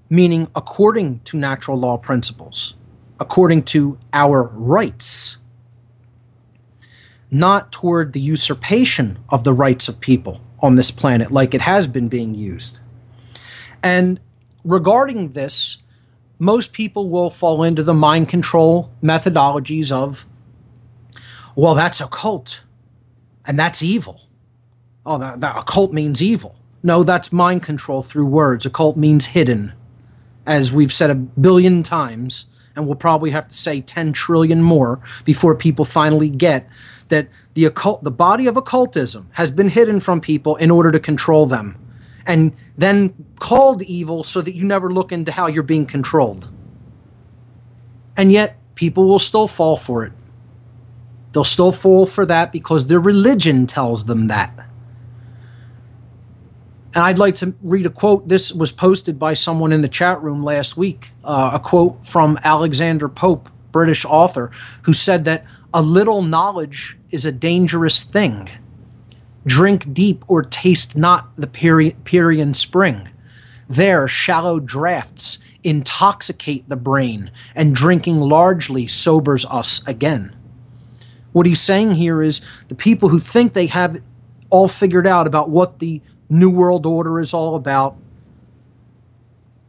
meaning according to natural law principles according to our rights, not toward the usurpation of the rights of people on this planet like it has been being used. And regarding this, most people will fall into the mind control methodologies of, well, that's a cult and that's evil. Oh, that, that occult means evil. No, that's mind control through words. Occult means hidden. As we've said a billion times, and we'll probably have to say 10 trillion more before people finally get that the occult the body of occultism has been hidden from people in order to control them and then called evil so that you never look into how you're being controlled. And yet people will still fall for it. They'll still fall for that because their religion tells them that and I'd like to read a quote. This was posted by someone in the chat room last week. Uh, a quote from Alexander Pope, British author, who said that a little knowledge is a dangerous thing. Drink deep or taste not the Pierian spring. There, shallow draughts intoxicate the brain, and drinking largely sobers us again. What he's saying here is the people who think they have all figured out about what the New World Order is all about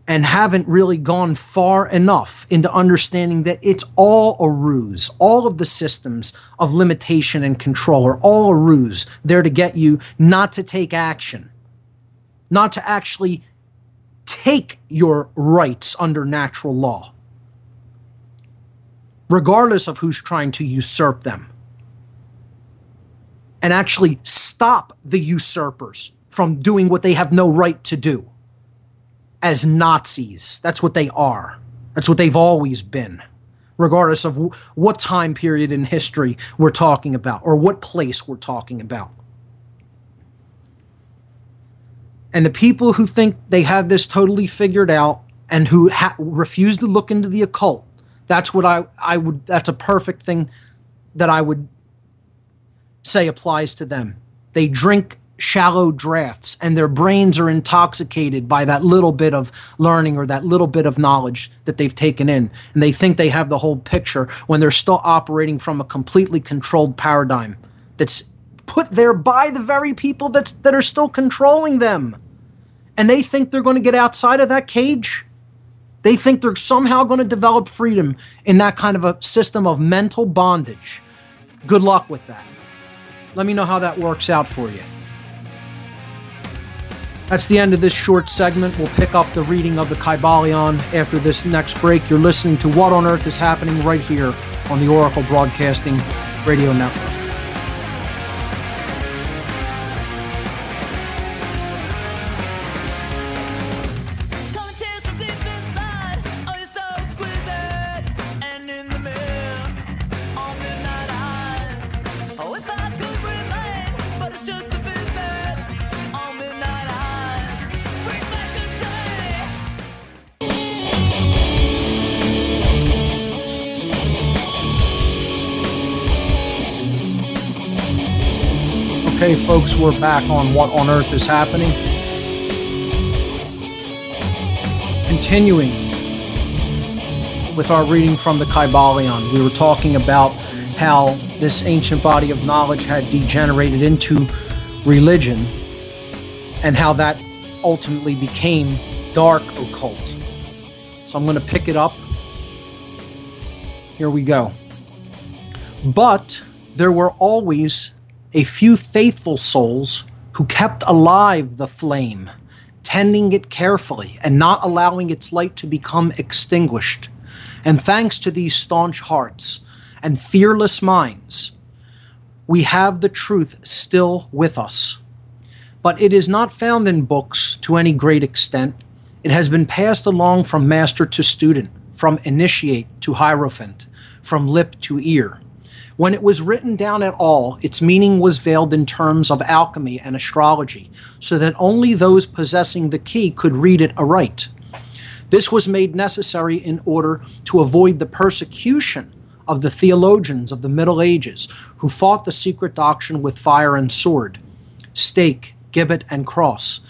and haven't really gone far enough into understanding that it's all a ruse. All of the systems of limitation and control are all a ruse there to get you not to take action, not to actually take your rights under natural law, regardless of who's trying to usurp them, and actually stop the usurpers from doing what they have no right to do as Nazis. That's what they are. That's what they've always been, regardless of w- what time period in history we're talking about or what place we're talking about. And the people who think they have this totally figured out and who ha- refuse to look into the occult, that's what I, I would, that's a perfect thing that I would say applies to them. They drink shallow drafts and their brains are intoxicated by that little bit of learning or that little bit of knowledge that they've taken in. And they think they have the whole picture when they're still operating from a completely controlled paradigm that's put there by the very people that that are still controlling them. And they think they're going to get outside of that cage. They think they're somehow going to develop freedom in that kind of a system of mental bondage. Good luck with that. Let me know how that works out for you that's the end of this short segment. We'll pick up the reading of the Kybalion after this next break. You're listening to What on Earth is Happening right here on the Oracle Broadcasting Radio Network. Folks, we're back on What on Earth is Happening. continuing with our reading from the Kybalion, we were talking about how this ancient body of knowledge had degenerated into religion and how that ultimately became dark occult. So I'm going to pick it up. Here we go. But there were always a few faithful souls who kept alive the flame, tending it carefully and not allowing its light to become extinguished. And thanks to these staunch hearts and fearless minds, we have the truth still with us. But it is not found in books to any great extent. It has been passed along from master to student, from initiate to hierophant, from lip to ear. When it was written down at all, its meaning was veiled in terms of alchemy and astrology, so that only those possessing the key could read it aright. This was made necessary in order to avoid the persecution of the theologians of the Middle Ages who fought the secret doctrine with fire and sword, stake, gibbet, and cross.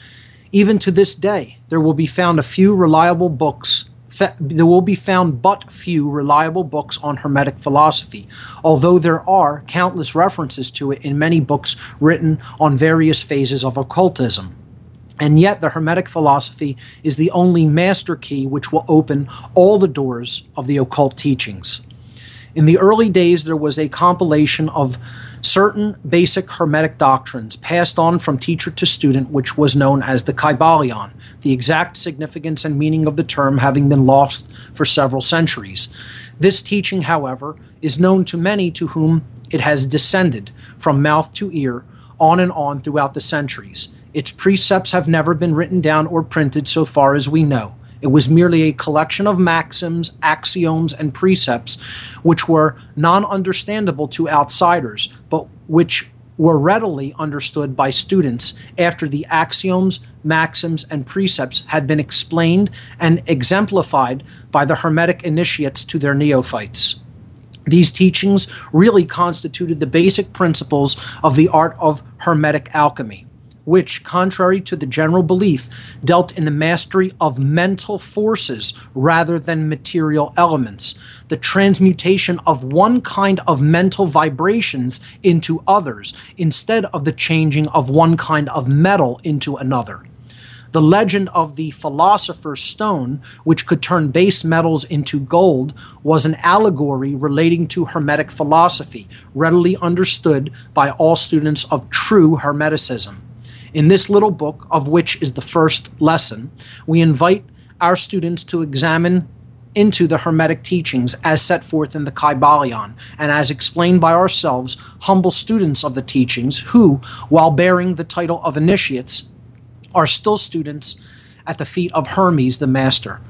Even to this day, there will be found a few reliable books. There will be found but few reliable books on Hermetic philosophy, although there are countless references to it in many books written on various phases of occultism. And yet, the Hermetic philosophy is the only master key which will open all the doors of the occult teachings. In the early days, there was a compilation of certain basic Hermetic doctrines passed on from teacher to student, which was known as the Kybalion, the exact significance and meaning of the term having been lost for several centuries. This teaching, however, is known to many to whom it has descended from mouth to ear on and on throughout the centuries. Its precepts have never been written down or printed so far as we know. It was merely a collection of maxims, axioms, and precepts which were non understandable to outsiders, but which were readily understood by students after the axioms, maxims, and precepts had been explained and exemplified by the Hermetic initiates to their neophytes. These teachings really constituted the basic principles of the art of Hermetic alchemy which, contrary to the general belief, dealt in the mastery of mental forces rather than material elements, the transmutation of one kind of mental vibrations into others, instead of the changing of one kind of metal into another. The legend of the philosopher's stone, which could turn base metals into gold, was an allegory relating to Hermetic philosophy, readily understood by all students of true Hermeticism. In this little book, of which is the first lesson, we invite our students to examine into the Hermetic teachings as set forth in the Kybalion, and as explained by ourselves, humble students of the teachings who, while bearing the title of initiates, are still students at the feet of Hermes the Master.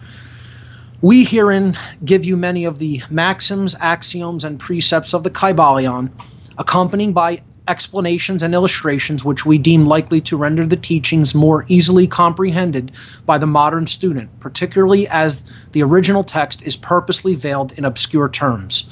We herein give you many of the maxims, axioms, and precepts of the Kybalion, accompanied by explanations and illustrations which we deem likely to render the teachings more easily comprehended by the modern student, particularly as the original text is purposely veiled in obscure terms.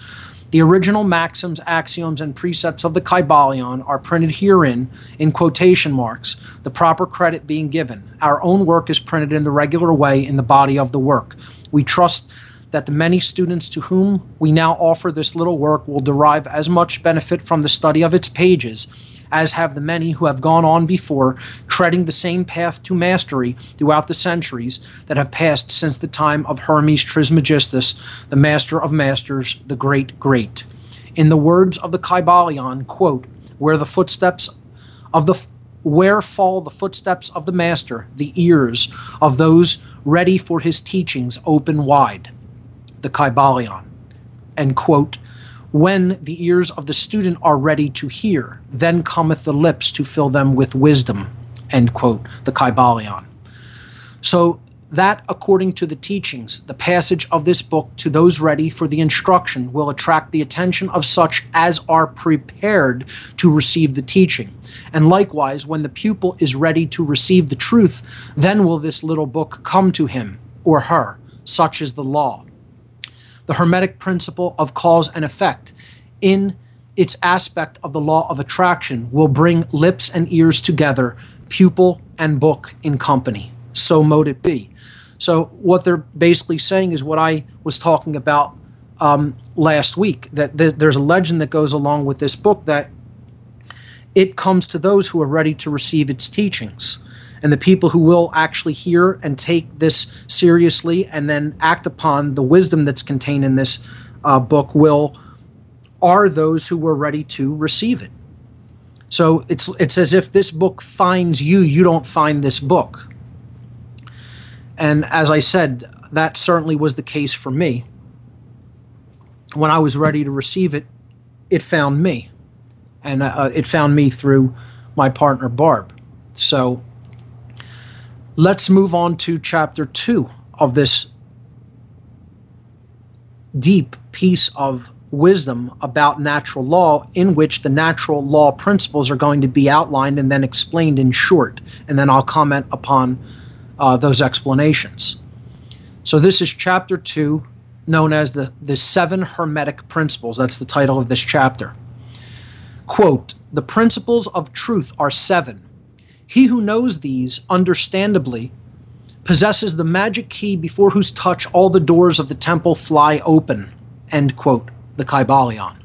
The original maxims, axioms, and precepts of the Kybalion are printed herein in quotation marks, the proper credit being given. Our own work is printed in the regular way in the body of the work. We trust that the many students to whom we now offer this little work will derive as much benefit from the study of its pages as have the many who have gone on before, treading the same path to mastery throughout the centuries that have passed since the time of Hermes Trismegistus, the master of masters, the great great. In the words of the Kybalion, quote, where the footsteps of the where fall the footsteps of the master, the ears of those ready for his teachings open wide the Kybalion. And quote, when the ears of the student are ready to hear, then cometh the lips to fill them with wisdom. End quote, the Kybalion. So that, according to the teachings, the passage of this book to those ready for the instruction will attract the attention of such as are prepared to receive the teaching. And likewise, when the pupil is ready to receive the truth, then will this little book come to him or her. Such is the law the Hermetic principle of cause and effect in its aspect of the law of attraction will bring lips and ears together, pupil and book in company. So mote it be. So what they're basically saying is what I was talking about um, last week. That th- there's a legend that goes along with this book that it comes to those who are ready to receive its teachings. And the people who will actually hear and take this seriously and then act upon the wisdom that's contained in this uh, book will are those who were ready to receive it. So it's it's as if this book finds you, you don't find this book. And as I said, that certainly was the case for me. When I was ready to receive it, it found me. And uh, it found me through my partner, Barb. So let's move on to chapter two of this deep piece of wisdom about natural law, in which the natural law principles are going to be outlined and then explained in short. And then I'll comment upon uh, those explanations. So, this is chapter two, known as the, the Seven Hermetic Principles. That's the title of this chapter. Quote The principles of truth are seven. He who knows these, understandably, possesses the magic key before whose touch all the doors of the temple fly open. End quote. The Kybalion.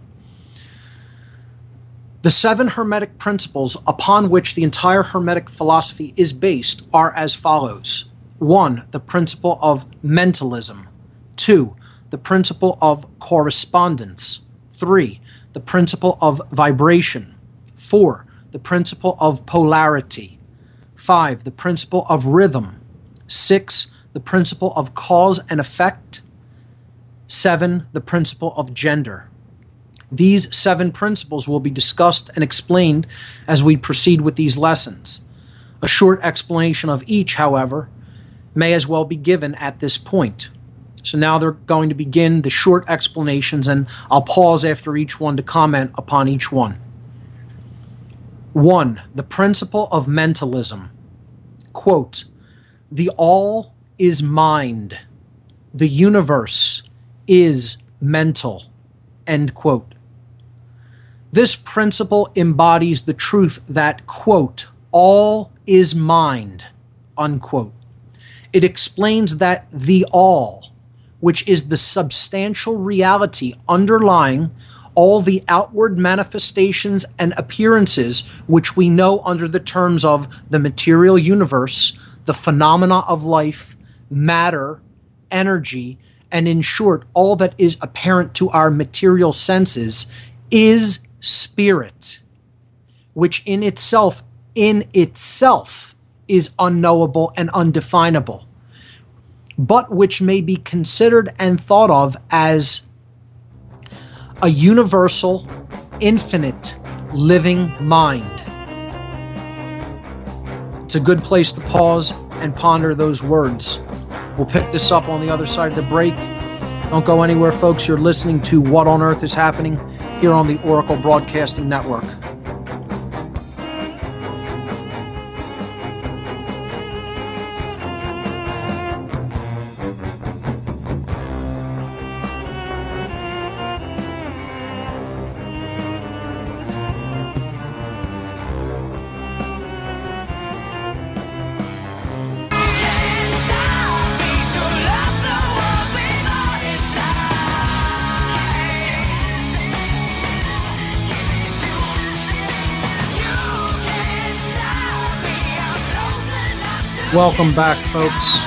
The seven Hermetic principles upon which the entire Hermetic philosophy is based are as follows 1. The principle of mentalism. 2. The principle of correspondence. 3. The principle of vibration. 4. The principle of polarity. 5. The principle of rhythm. 6. The principle of cause and effect. 7. The principle of gender. These seven principles will be discussed and explained as we proceed with these lessons. A short explanation of each, however, may as well be given at this point. So now they're going to begin the short explanations, and I'll pause after each one to comment upon each one. 1. The principle of mentalism. Quote, the all is mind. The universe is mental. End quote. This principle embodies the truth that, quote, all is mind, unquote. It explains that the all, which is the substantial reality underlying all the outward manifestations and appearances which we know under the terms of the material universe, the phenomena of life, matter, energy, and in short, all that is apparent to our material senses, is spirit, which in itself, in itself, is unknowable and undefinable, but which may be considered and thought of as a universal, infinite, living mind. It's a good place to pause and ponder those words. We'll pick this up on the other side of the break. Don't go anywhere, folks. You're listening to What on Earth is Happening here on the Oracle Broadcasting Network. Welcome back, folks.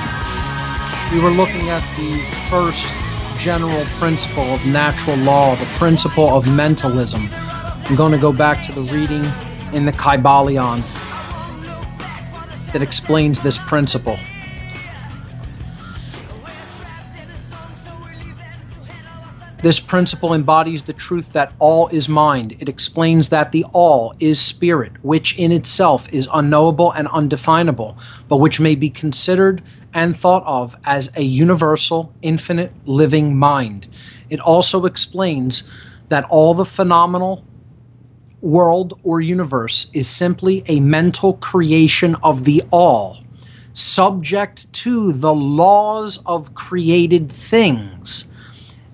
We were looking at the first general principle of natural law, the principle of mentalism. I'm going to go back to the reading in the Kybalion that explains this principle. This principle embodies the truth that all is mind. It explains that the all is spirit, which in itself is unknowable and undefinable, but which may be considered and thought of as a universal, infinite, living mind. It also explains that all the phenomenal world or universe is simply a mental creation of the all, subject to the laws of created things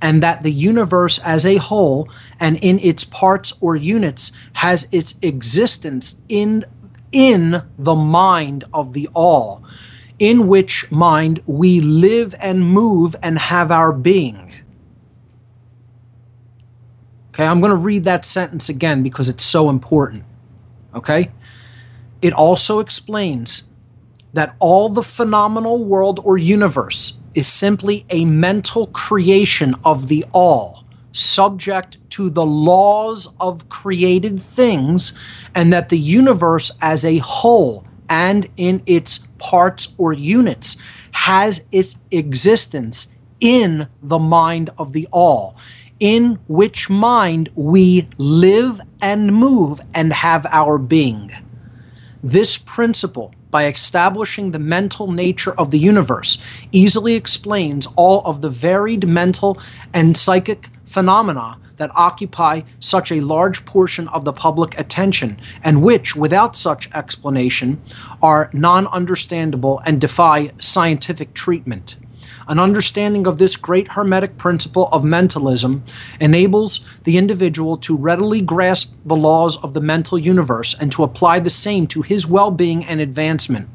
and that the universe as a whole and in its parts or units has its existence in in the mind of the all in which mind we live and move and have our being. Okay, I'm going to read that sentence again because it's so important. Okay? It also explains that all the phenomenal world or universe is simply a mental creation of the all, subject to the laws of created things, and that the universe as a whole and in its parts or units has its existence in the mind of the all, in which mind we live and move and have our being. This principle, by establishing the mental nature of the universe, easily explains all of the varied mental and psychic phenomena that occupy such a large portion of the public attention, and which, without such explanation, are non understandable and defy scientific treatment. An understanding of this great hermetic principle of mentalism enables the individual to readily grasp the laws of the mental universe and to apply the same to his well being and advancement.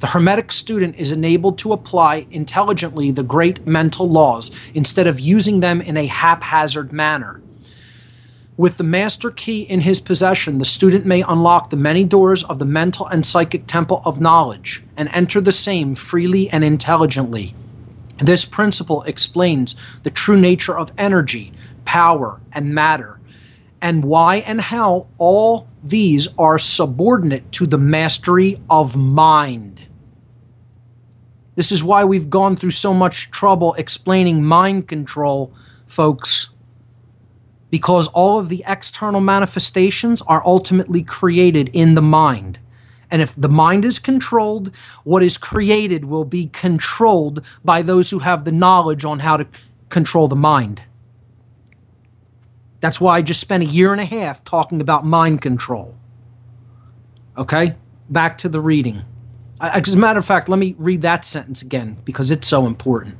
The Hermetic student is enabled to apply intelligently the great mental laws instead of using them in a haphazard manner. With the master key in his possession, the student may unlock the many doors of the mental and psychic temple of knowledge and enter the same freely and intelligently. This principle explains the true nature of energy, power, and matter, and why and how all these are subordinate to the mastery of mind. This is why we've gone through so much trouble explaining mind control, folks, because all of the external manifestations are ultimately created in the mind. And if the mind is controlled, what is created will be controlled by those who have the knowledge on how to control the mind. That's why I just spent a year and a half talking about mind control. Okay? Back to the reading. As a matter of fact, let me read that sentence again because it's so important.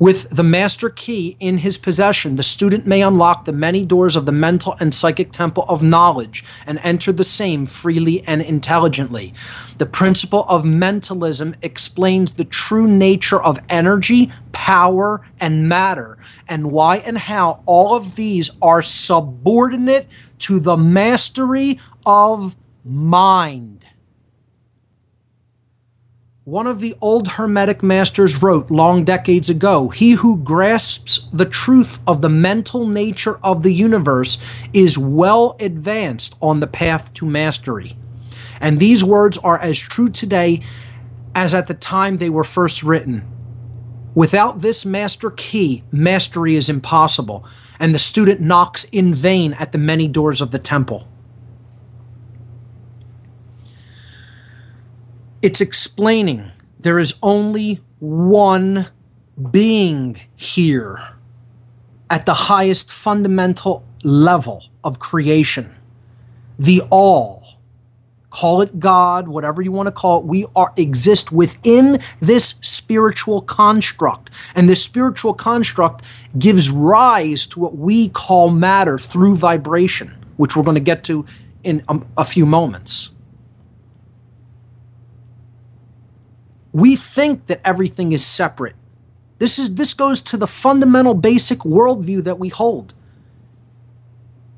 With the master key in his possession, the student may unlock the many doors of the mental and psychic temple of knowledge and enter the same freely and intelligently. The principle of mentalism explains the true nature of energy, power, and matter, and why and how all of these are subordinate to the mastery of mind. One of the old Hermetic masters wrote long decades ago He who grasps the truth of the mental nature of the universe is well advanced on the path to mastery. And these words are as true today as at the time they were first written. Without this master key, mastery is impossible, and the student knocks in vain at the many doors of the temple. It's explaining there is only one being here at the highest fundamental level of creation. The all. Call it God, whatever you want to call it. We are exist within this spiritual construct. And this spiritual construct gives rise to what we call matter through vibration, which we're going to get to in a, a few moments. We think that everything is separate. This is this goes to the fundamental basic worldview that we hold.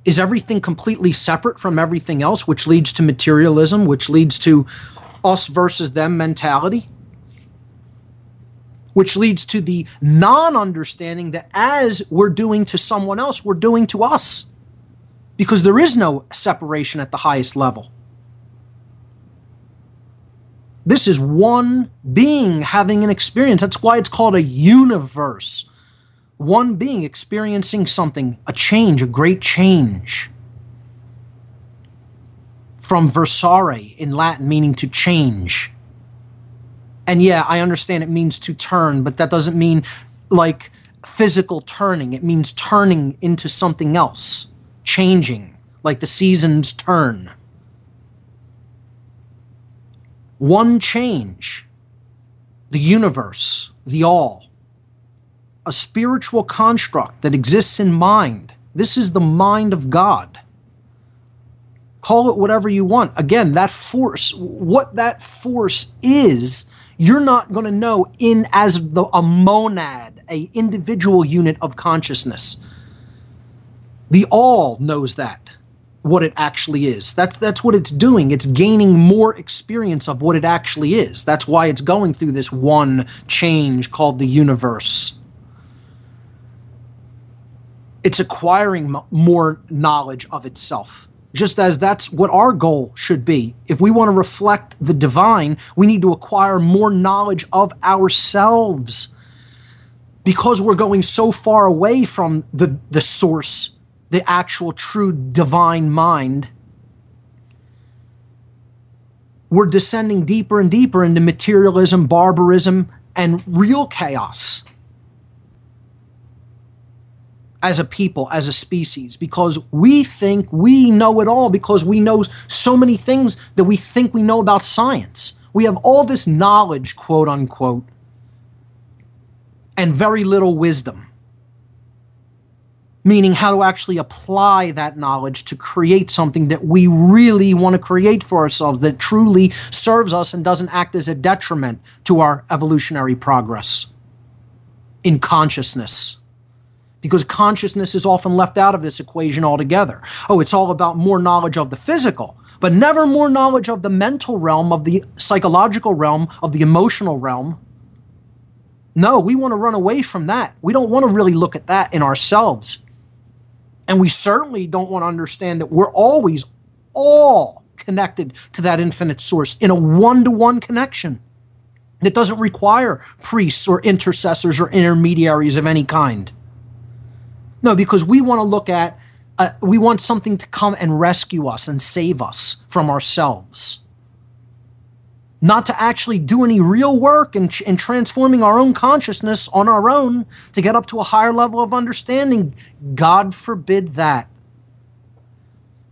Is everything completely separate from everything else, which leads to materialism, which leads to us versus them mentality? Which leads to the non understanding that as we're doing to someone else, we're doing to us. Because there is no separation at the highest level. This is one being having an experience. That's why it's called a universe. One being experiencing something, a change, a great change. From versare in Latin, meaning to change. And yeah, I understand it means to turn, but that doesn't mean like physical turning. It means turning into something else, changing, like the seasons turn. One change, the universe, the all, a spiritual construct that exists in mind. This is the mind of God. Call it whatever you want. Again, that force, what that force is, you're not going to know in as the a monad, a individual unit of consciousness. The all knows that what it actually is. That's that's what it's doing. It's gaining more experience of what it actually is. That's why it's going through this one change called the universe. It's acquiring more knowledge of itself. Just as that's what our goal should be. If we want to reflect the divine, we need to acquire more knowledge of ourselves. Because we're going so far away from the, the source the actual true divine mind, we're descending deeper and deeper into materialism, barbarism, and real chaos as a people, as a species, because we think we know it all, because we know so many things that we think we know about science. We have all this knowledge, quote unquote, and very little wisdom meaning how to actually apply that knowledge to create something that we really want to create for ourselves that truly serves us and doesn't act as a detriment to our evolutionary progress in consciousness. Because consciousness is often left out of this equation altogether. Oh, it's all about more knowledge of the physical, but never more knowledge of the mental realm, of the psychological realm, of the emotional realm. No, we want to run away from that. We don't want to really look at that in ourselves. And we certainly don't want to understand that we're always all connected to that infinite source in a one to one connection that doesn't require priests or intercessors or intermediaries of any kind. No, because we want to look at, uh, we want something to come and rescue us and save us from ourselves not to actually do any real work in, in transforming our own consciousness on our own to get up to a higher level of understanding. God forbid that.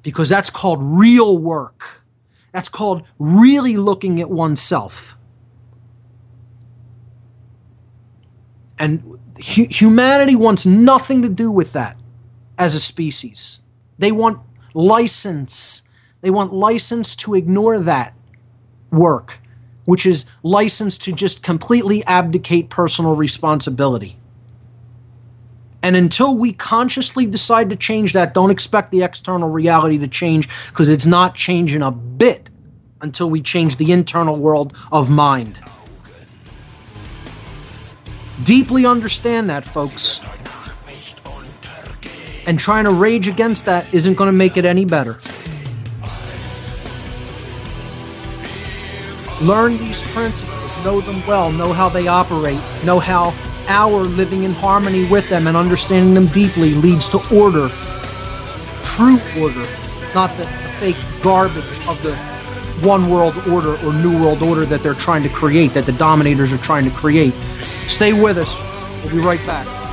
Because that's called real work. That's called really looking at oneself. And hu- humanity wants nothing to do with that as a species. They want license. They want license to ignore that work, which is licensed to just completely abdicate personal responsibility. And until we consciously decide to change that, don't expect the external reality to change because it's not changing a bit until we change the internal world of mind. Deeply understand that, folks. And trying to rage against that isn't going to make it any better. Learn these principles, know them well, know how they operate, know how our living in harmony with them and understanding them deeply leads to order, true order, not the, fake garbage of the one world order or new world order that they're trying to create, that the dominators are trying to create. Stay with us. We'll be right back.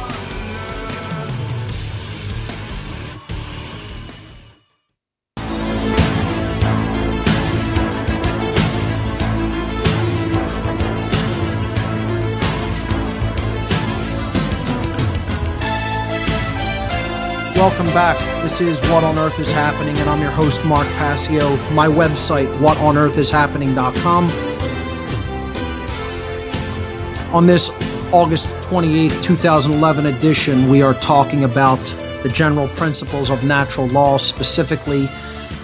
Welcome back. This is What on Earth is Happening, and I'm your host, Mark Passio. My website, whatonearthishappening.com. On this August 28th, 2011 edition, we are talking about the general principles of natural law. Specifically,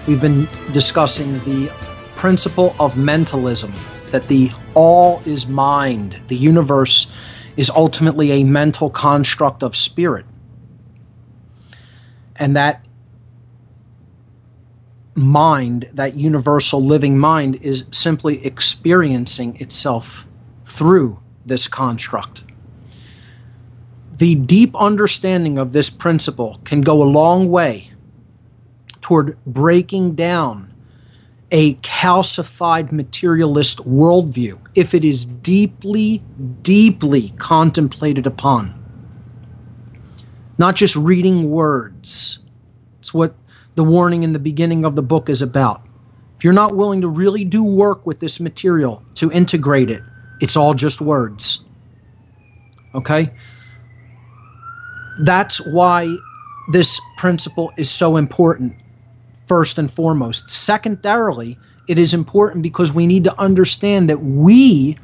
we've been discussing the principle of mentalism, that the all is mind, the universe is ultimately a mental construct of spirit and that mind, that universal living mind, is simply experiencing itself through this construct. The deep understanding of this principle can go a long way toward breaking down a calcified materialist worldview if it is deeply, deeply contemplated upon not just reading words. It's what the warning in the beginning of the book is about. If you're not willing to really do work with this material to integrate it, it's all just words. Okay? That's why this principle is so important, first and foremost. Secondarily, it is important because we need to understand that we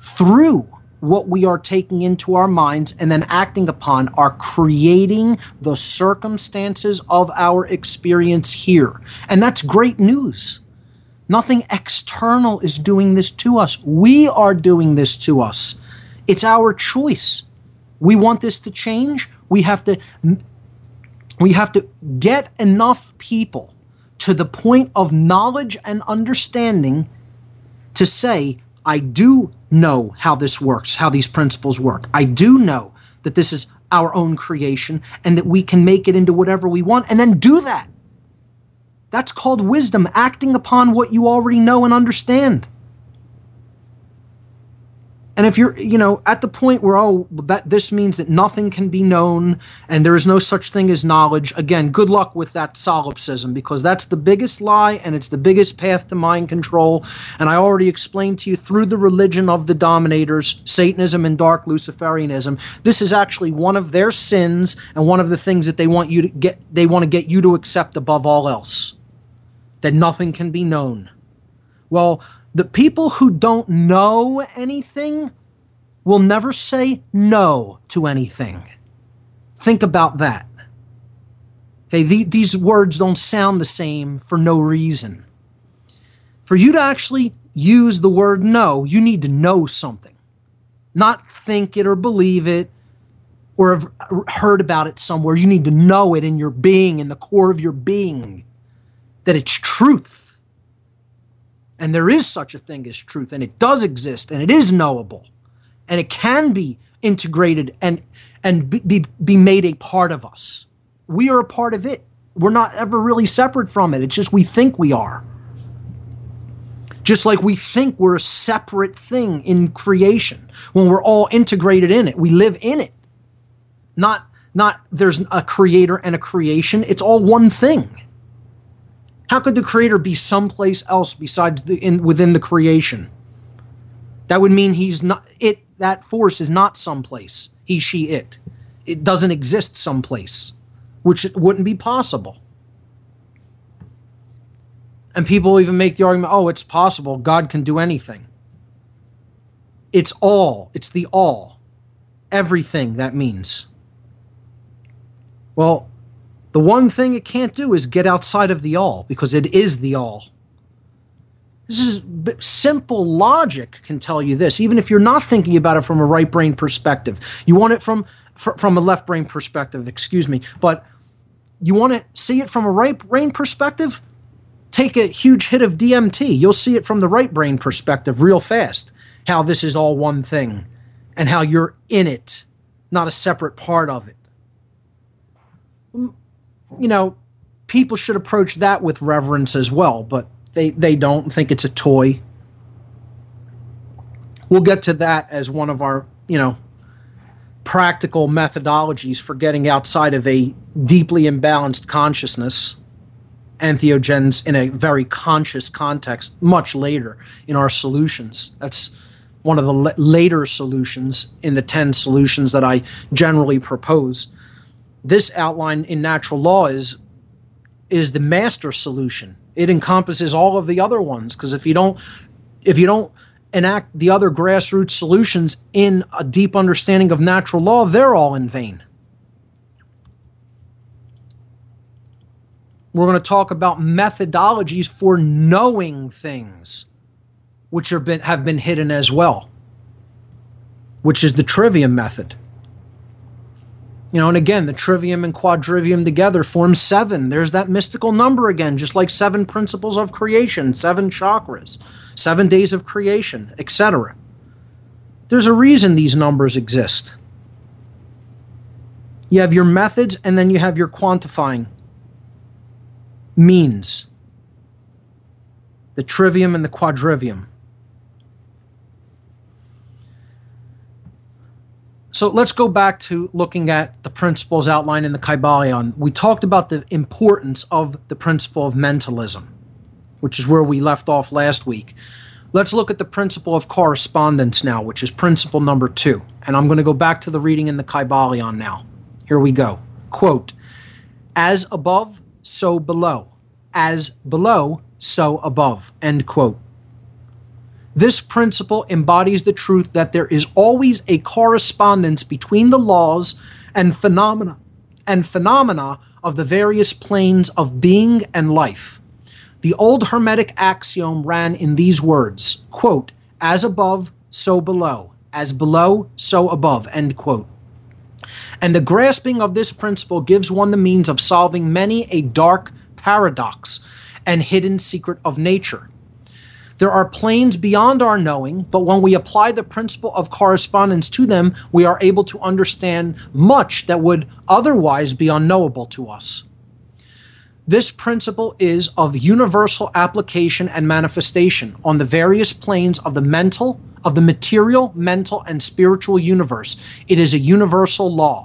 through what we are taking into our minds and then acting upon are creating the circumstances of our experience here. And that's great news. Nothing external is doing this to us. We are doing this to us. It's our choice. We want this to change. We have to we have to get enough people to the point of knowledge and understanding to say, I do know how this works, how these principles work. I do know that this is our own creation and that we can make it into whatever we want and then do that. That's called wisdom, acting upon what you already know and understand. And if you're, you know, at the point where, oh, that this means that nothing can be known and there is no such thing as knowledge, again, good luck with that solipsism because that's the biggest lie and it's the biggest path to mind control. And I already explained to you through the religion of the dominators, Satanism and dark Luciferianism, this is actually one of their sins and one of the things that they want you to get, they want to get you to accept above all else. That nothing can be known. Well, the people who don't know anything will never say no to anything. Think about that. Okay, the, these words don't sound the same for no reason. For you to actually use the word no, you need to know something, not think it or believe it or have heard about it somewhere. You need to know it in your being, in the core of your being, that it's truth and there is such a thing as truth, and it does exist, and it is knowable, and it can be integrated and and be, be made a part of us. We are a part of it. We're not ever really separate from it. It's just we think we are. Just like we think we're a separate thing in creation when we're all integrated in it. We live in it. Not not there's a creator and a creation. It's all one thing. How could the creator be someplace else besides the in within the creation? That would mean he's not it that force is not someplace. He, she, it. It doesn't exist someplace, which wouldn't be possible. And people even make the argument, oh, it's possible. God can do anything. It's all. It's the all. Everything that means. Well, the one thing it can't do is get outside of the all because it is the all. This is simple logic can tell you this, even if you're not thinking about it from a right brain perspective. You want it from from a left brain perspective, excuse me, but you want to see it from a right brain perspective. Take a huge hit of DMT. You'll see it from the right brain perspective real fast. How this is all one thing, and how you're in it, not a separate part of it you know, people should approach that with reverence as well, but they, they don't think it's a toy. We'll get to that as one of our, you know, practical methodologies for getting outside of a deeply imbalanced consciousness, entheogens in a very conscious context, much later in our solutions. That's one of the later solutions in the 10 solutions that I generally propose this outline in natural law is is the master solution. It encompasses all of the other ones because if you don't if you don't enact the other grassroots solutions in a deep understanding of natural law, they're all in vain. We're going to talk about methodologies for knowing things, which have been, have been hidden as well, which is the trivium method. You know, and again, the trivium and quadrivium together form seven. There's that mystical number again, just like seven principles of creation, seven chakras, seven days of creation, etc. There's a reason these numbers exist. You have your methods and then you have your quantifying means the trivium and the quadrivium. So let's go back to looking at the principles outlined in the Kybalion. We talked about the importance of the principle of mentalism, which is where we left off last week. Let's look at the principle of correspondence now, which is principle number two. And I'm going to go back to the reading in the Kybalion now. Here we go. Quote As above, so below. As below, so above. End quote. This principle embodies the truth that there is always a correspondence between the laws and phenomena and phenomena of the various planes of being and life. The old Hermetic axiom ran in these words quote, as above, so below, as below, so above, end quote. And the grasping of this principle gives one the means of solving many a dark paradox and hidden secret of nature. There are planes beyond our knowing, but when we apply the principle of correspondence to them, we are able to understand much that would otherwise be unknowable to us. This principle is of universal application and manifestation on the various planes of the mental, of the material, mental, and spiritual universe. It is a universal law.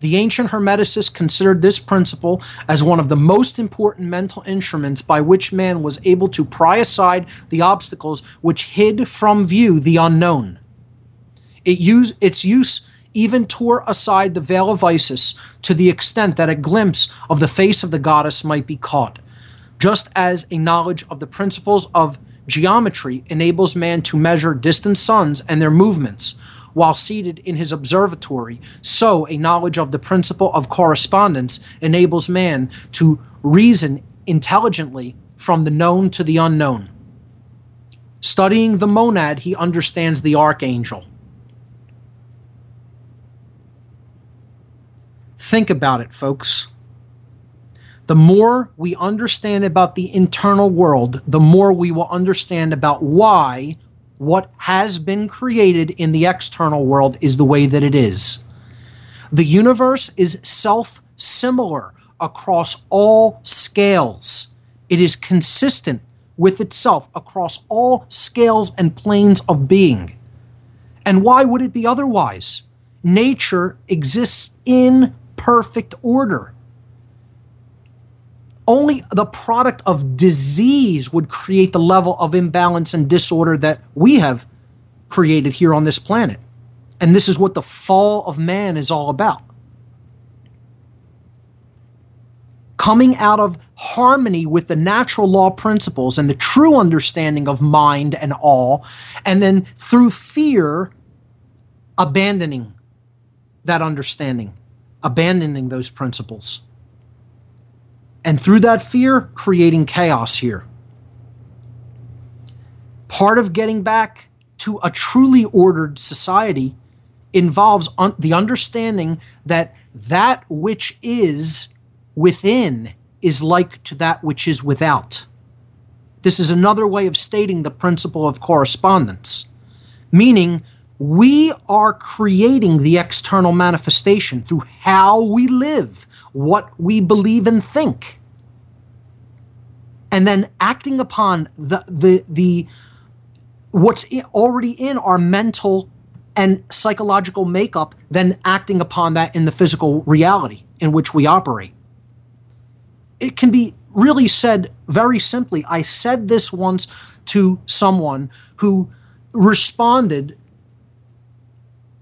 The ancient Hermeticists considered this principle as one of the most important mental instruments by which man was able to pry aside the obstacles which hid from view the unknown. It used, its use even tore aside the veil of Isis to the extent that a glimpse of the face of the goddess might be caught, just as a knowledge of the principles of geometry enables man to measure distant suns and their movements while seated in his observatory, so a knowledge of the principle of correspondence enables man to reason intelligently from the known to the unknown. Studying the monad, he understands the archangel. Think about it, folks. The more we understand about the internal world, the more we will understand about why what has been created in the external world is the way that it is. The universe is self similar across all scales, it is consistent with itself across all scales and planes of being. And why would it be otherwise? Nature exists in perfect order only the product of disease would create the level of imbalance and disorder that we have created here on this planet. And this is what the fall of man is all about. Coming out of harmony with the natural law principles and the true understanding of mind and all, and then through fear, abandoning that understanding, abandoning those principles and through that fear, creating chaos here. Part of getting back to a truly ordered society involves un- the understanding that that which is within is like to that which is without. This is another way of stating the principle of correspondence, meaning we are creating the external manifestation through how we live, what we believe and think. And then acting upon the the the what's already in our mental and psychological makeup then acting upon that in the physical reality in which we operate. It can be really said very simply i said this once to someone who responded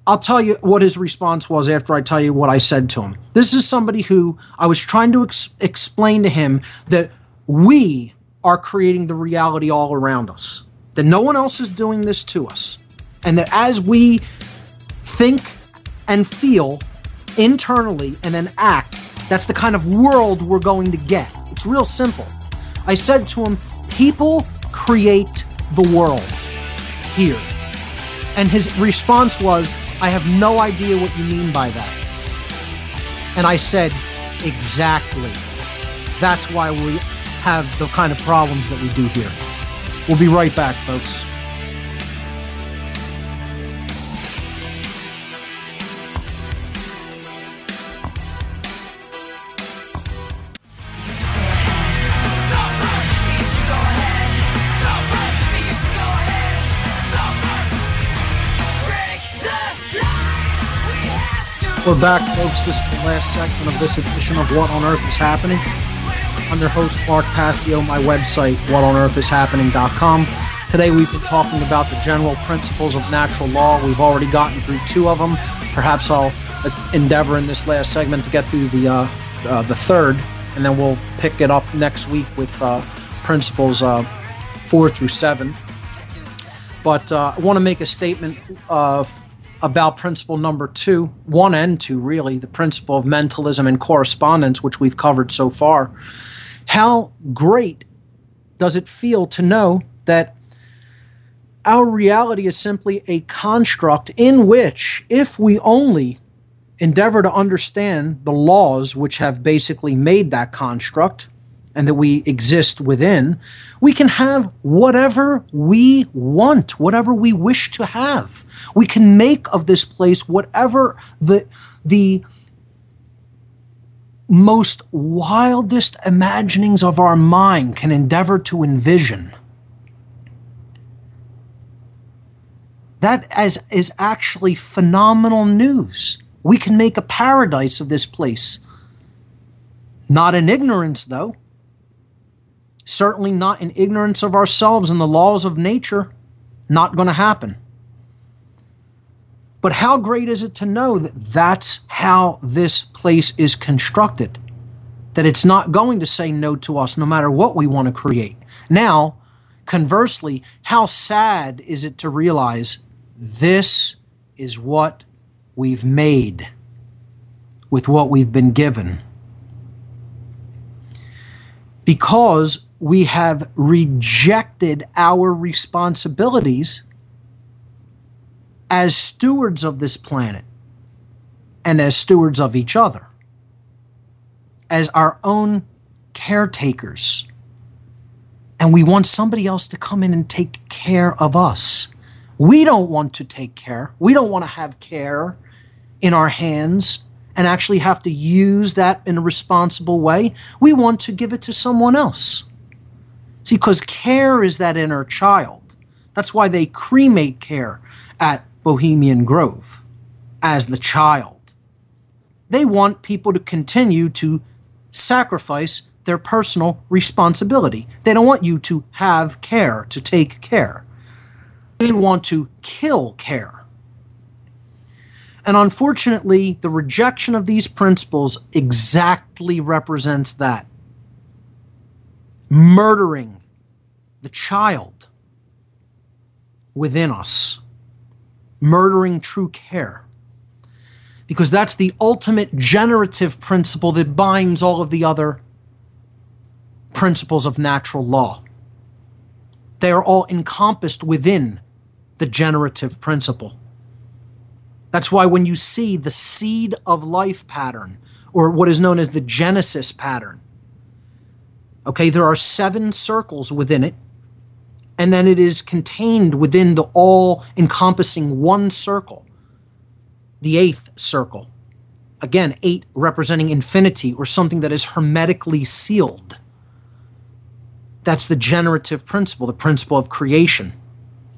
I'll tell you what his response was after I tell you what I said to him. This is somebody who I was trying to ex- explain to him that we are creating the reality all around us. That no one else is doing this to us. And that as we think and feel internally and then act, that's the kind of world we're going to get. It's real simple. I said to him, People create the world here. And his response was, I have no idea what you mean by that. And I said, Exactly. That's why we have the kind of problems that we do here. We'll be right back, folks. We're back, folks. This is the last segment of this edition of What on Earth is Happening. I'm your host, Mark Passio, my website, whatonearthishappening.com. Today we've been talking about the general principles of natural law. We've already gotten through two of them. Perhaps I'll endeavor in this last segment to get through the, uh, uh, the third, and then we'll pick it up next week with uh, principles uh, four through seven. But uh, I want to make a statement uh, about principle number two, one and two, really, the principle of mentalism and correspondence, which we've covered so far. How great does it feel to know that our reality is simply a construct in which, if we only endeavor to understand the laws which have basically made that construct and that we exist within, we can have whatever we want, whatever we wish to have. We can make of this place whatever the the most wildest imaginings of our mind can endeavor to envision. That as, is actually phenomenal news. We can make a paradise of this place. Not in ignorance, though. Certainly not in ignorance of ourselves and the laws of nature. Not going to happen. But how great is it to know that that's how this place is constructed? That it's not going to say no to us no matter what we want to create. Now, conversely, how sad is it to realize this is what we've made with what we've been given? Because we have rejected our responsibilities as stewards of this planet and as stewards of each other, as our own caretakers. And we want somebody else to come in and take care of us. We don't want to take care. We don't want to have care in our hands and actually have to use that in a responsible way. We want to give it to someone else. See, because care is that inner child. That's why they cremate care at Bohemian Grove as the child. They want people to continue to sacrifice their personal responsibility. They don't want you to have care, to take care. They want to kill care. And unfortunately, the rejection of these principles exactly represents that. Murdering the child within us murdering true care. Because that's the ultimate generative principle that binds all of the other principles of natural law. They are all encompassed within the generative principle. That's why when you see the seed of life pattern, or what is known as the Genesis pattern, okay, there are seven circles within it and then it is contained within the all encompassing one circle, the eighth circle. Again, eight representing infinity or something that is hermetically sealed. That's the generative principle, the principle of creation.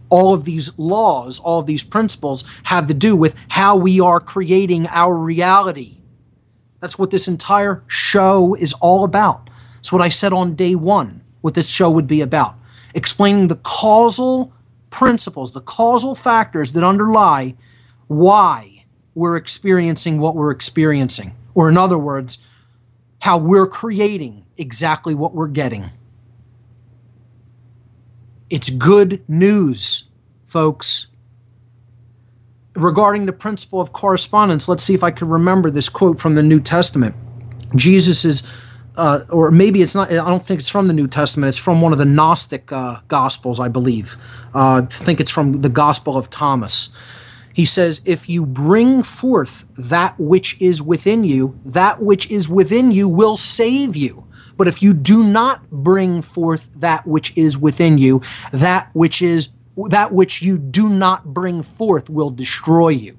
All of these laws, all of these principles have to do with how we are creating our reality. That's what this entire show is all about. It's what I said on day one, what this show would be about explaining the causal principles, the causal factors that underlie why we're experiencing what we're experiencing. Or, in other words, how we're creating exactly what we're getting. It's good news, folks. Regarding the principle of correspondence, let's see if I can remember this quote from the New Testament. Jesus is uh, or maybe it's not. I don't think it's from the New Testament. It's from one of the Gnostic uh, Gospels, I believe. Uh, I think it's from the Gospel of Thomas. He says, "If you bring forth that which is within you, that which is within you will save you. But if you do not bring forth that which is within you, that which is that which you do not bring forth will destroy you."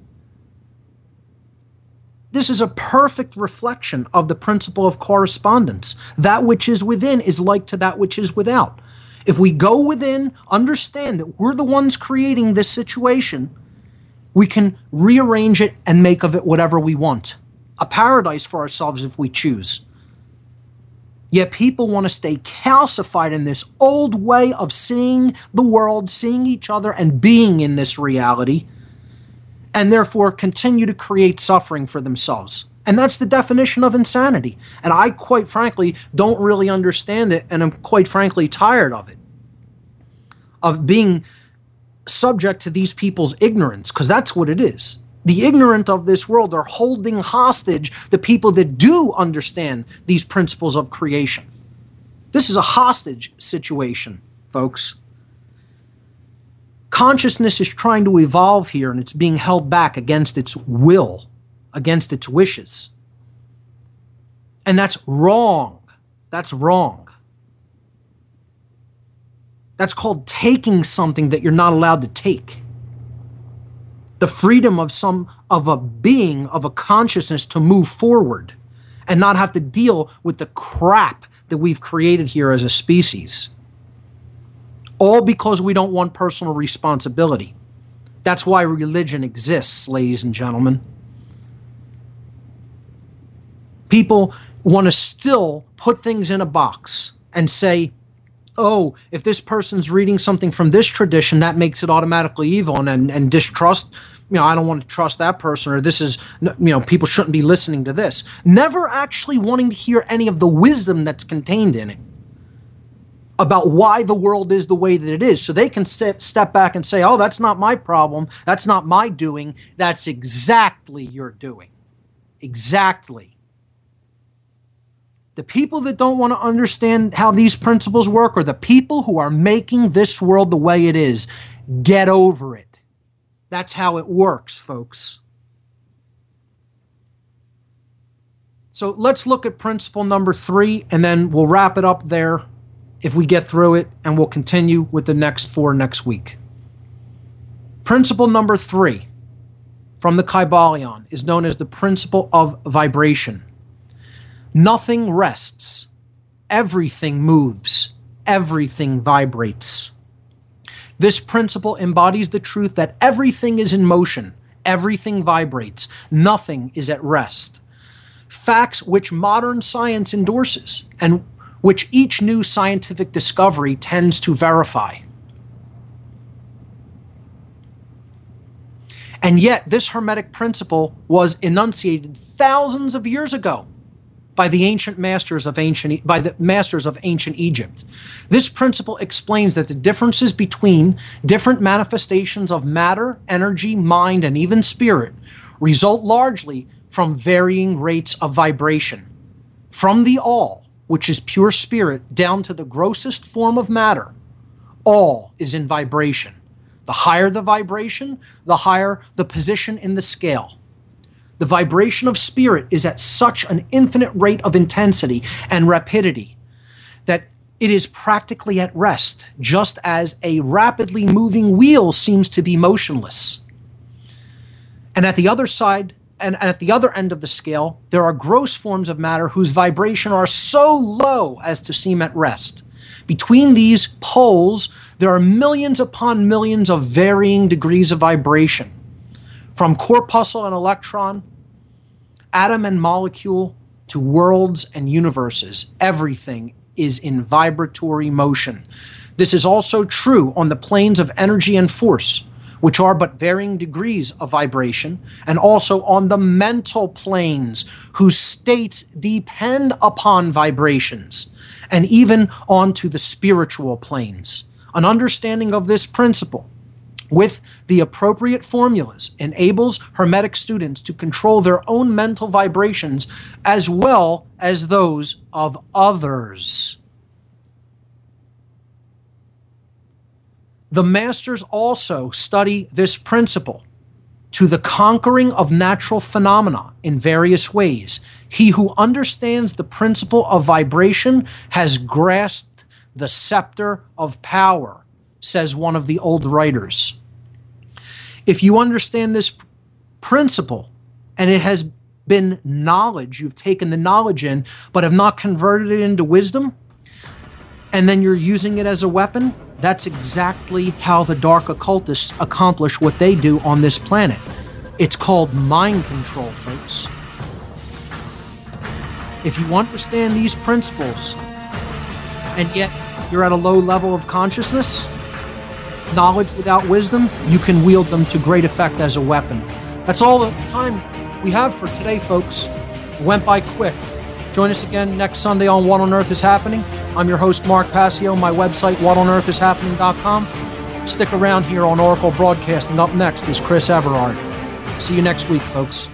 This is a perfect reflection of the principle of correspondence. That which is within is like to that which is without. If we go within, understand that we're the ones creating this situation, we can rearrange it and make of it whatever we want. A paradise for ourselves if we choose. Yet people want to stay calcified in this old way of seeing the world, seeing each other, and being in this reality and therefore continue to create suffering for themselves. And that's the definition of insanity. And I, quite frankly, don't really understand it, and I'm quite frankly tired of it. Of being subject to these people's ignorance, because that's what it is. The ignorant of this world are holding hostage the people that do understand these principles of creation. This is a hostage situation, folks. Consciousness is trying to evolve here and it's being held back against its will, against its wishes. And that's wrong. That's wrong. That's called taking something that you're not allowed to take. The freedom of some of a being, of a consciousness to move forward and not have to deal with the crap that we've created here as a species. All because we don't want personal responsibility. That's why religion exists, ladies and gentlemen. People want to still put things in a box and say, oh, if this person's reading something from this tradition, that makes it automatically evil and, and, and distrust. You know, I don't want to trust that person, or this is, you know, people shouldn't be listening to this. Never actually wanting to hear any of the wisdom that's contained in it about why the world is the way that it is. So they can step, step back and say, oh, that's not my problem. That's not my doing. That's exactly your doing. Exactly. The people that don't want to understand how these principles work are the people who are making this world the way it is. Get over it. That's how it works, folks. So let's look at principle number three, and then we'll wrap it up there if we get through it, and we'll continue with the next four next week. Principle number three from the Kybalion is known as the principle of vibration. Nothing rests, everything moves, everything vibrates. This principle embodies the truth that everything is in motion, everything vibrates, nothing is at rest. Facts which modern science endorses and which each new scientific discovery tends to verify. And yet, this Hermetic principle was enunciated thousands of years ago by the ancient masters of ancient by the masters of ancient Egypt. This principle explains that the differences between different manifestations of matter, energy, mind, and even spirit result largely from varying rates of vibration. From the all, which is pure spirit, down to the grossest form of matter, all is in vibration. The higher the vibration, the higher the position in the scale. The vibration of spirit is at such an infinite rate of intensity and rapidity that it is practically at rest, just as a rapidly moving wheel seems to be motionless. And at the other side, and at the other end of the scale, there are gross forms of matter whose vibration are so low as to seem at rest. Between these poles, there are millions upon millions of varying degrees of vibration from corpuscle and electron, atom and molecule, to worlds and universes, everything is in vibratory motion. This is also true on the planes of energy and force, which are but varying degrees of vibration, and also on the mental planes, whose states depend upon vibrations, and even onto the spiritual planes. An understanding of this principle with the appropriate formulas enables Hermetic students to control their own mental vibrations as well as those of others. The masters also study this principle to the conquering of natural phenomena in various ways. He who understands the principle of vibration has grasped the scepter of power, says one of the old writers if you understand this principle and it has been knowledge, you've taken the knowledge in, but have not converted it into wisdom, and then you're using it as a weapon, that's exactly how the dark occultists accomplish what they do on this planet. It's called mind control, folks. If you understand these principles, and yet you're at a low level of consciousness, knowledge without wisdom, you can wield them to great effect as a weapon. That's all the time we have for today, folks. Went by quick. Join us again next Sunday on What on Earth is Happening. I'm your host, Mark Passio. My website, whatonearthishappening.com. Stick around here on Oracle Broadcasting. Up next is Chris Everard. See you next week, folks.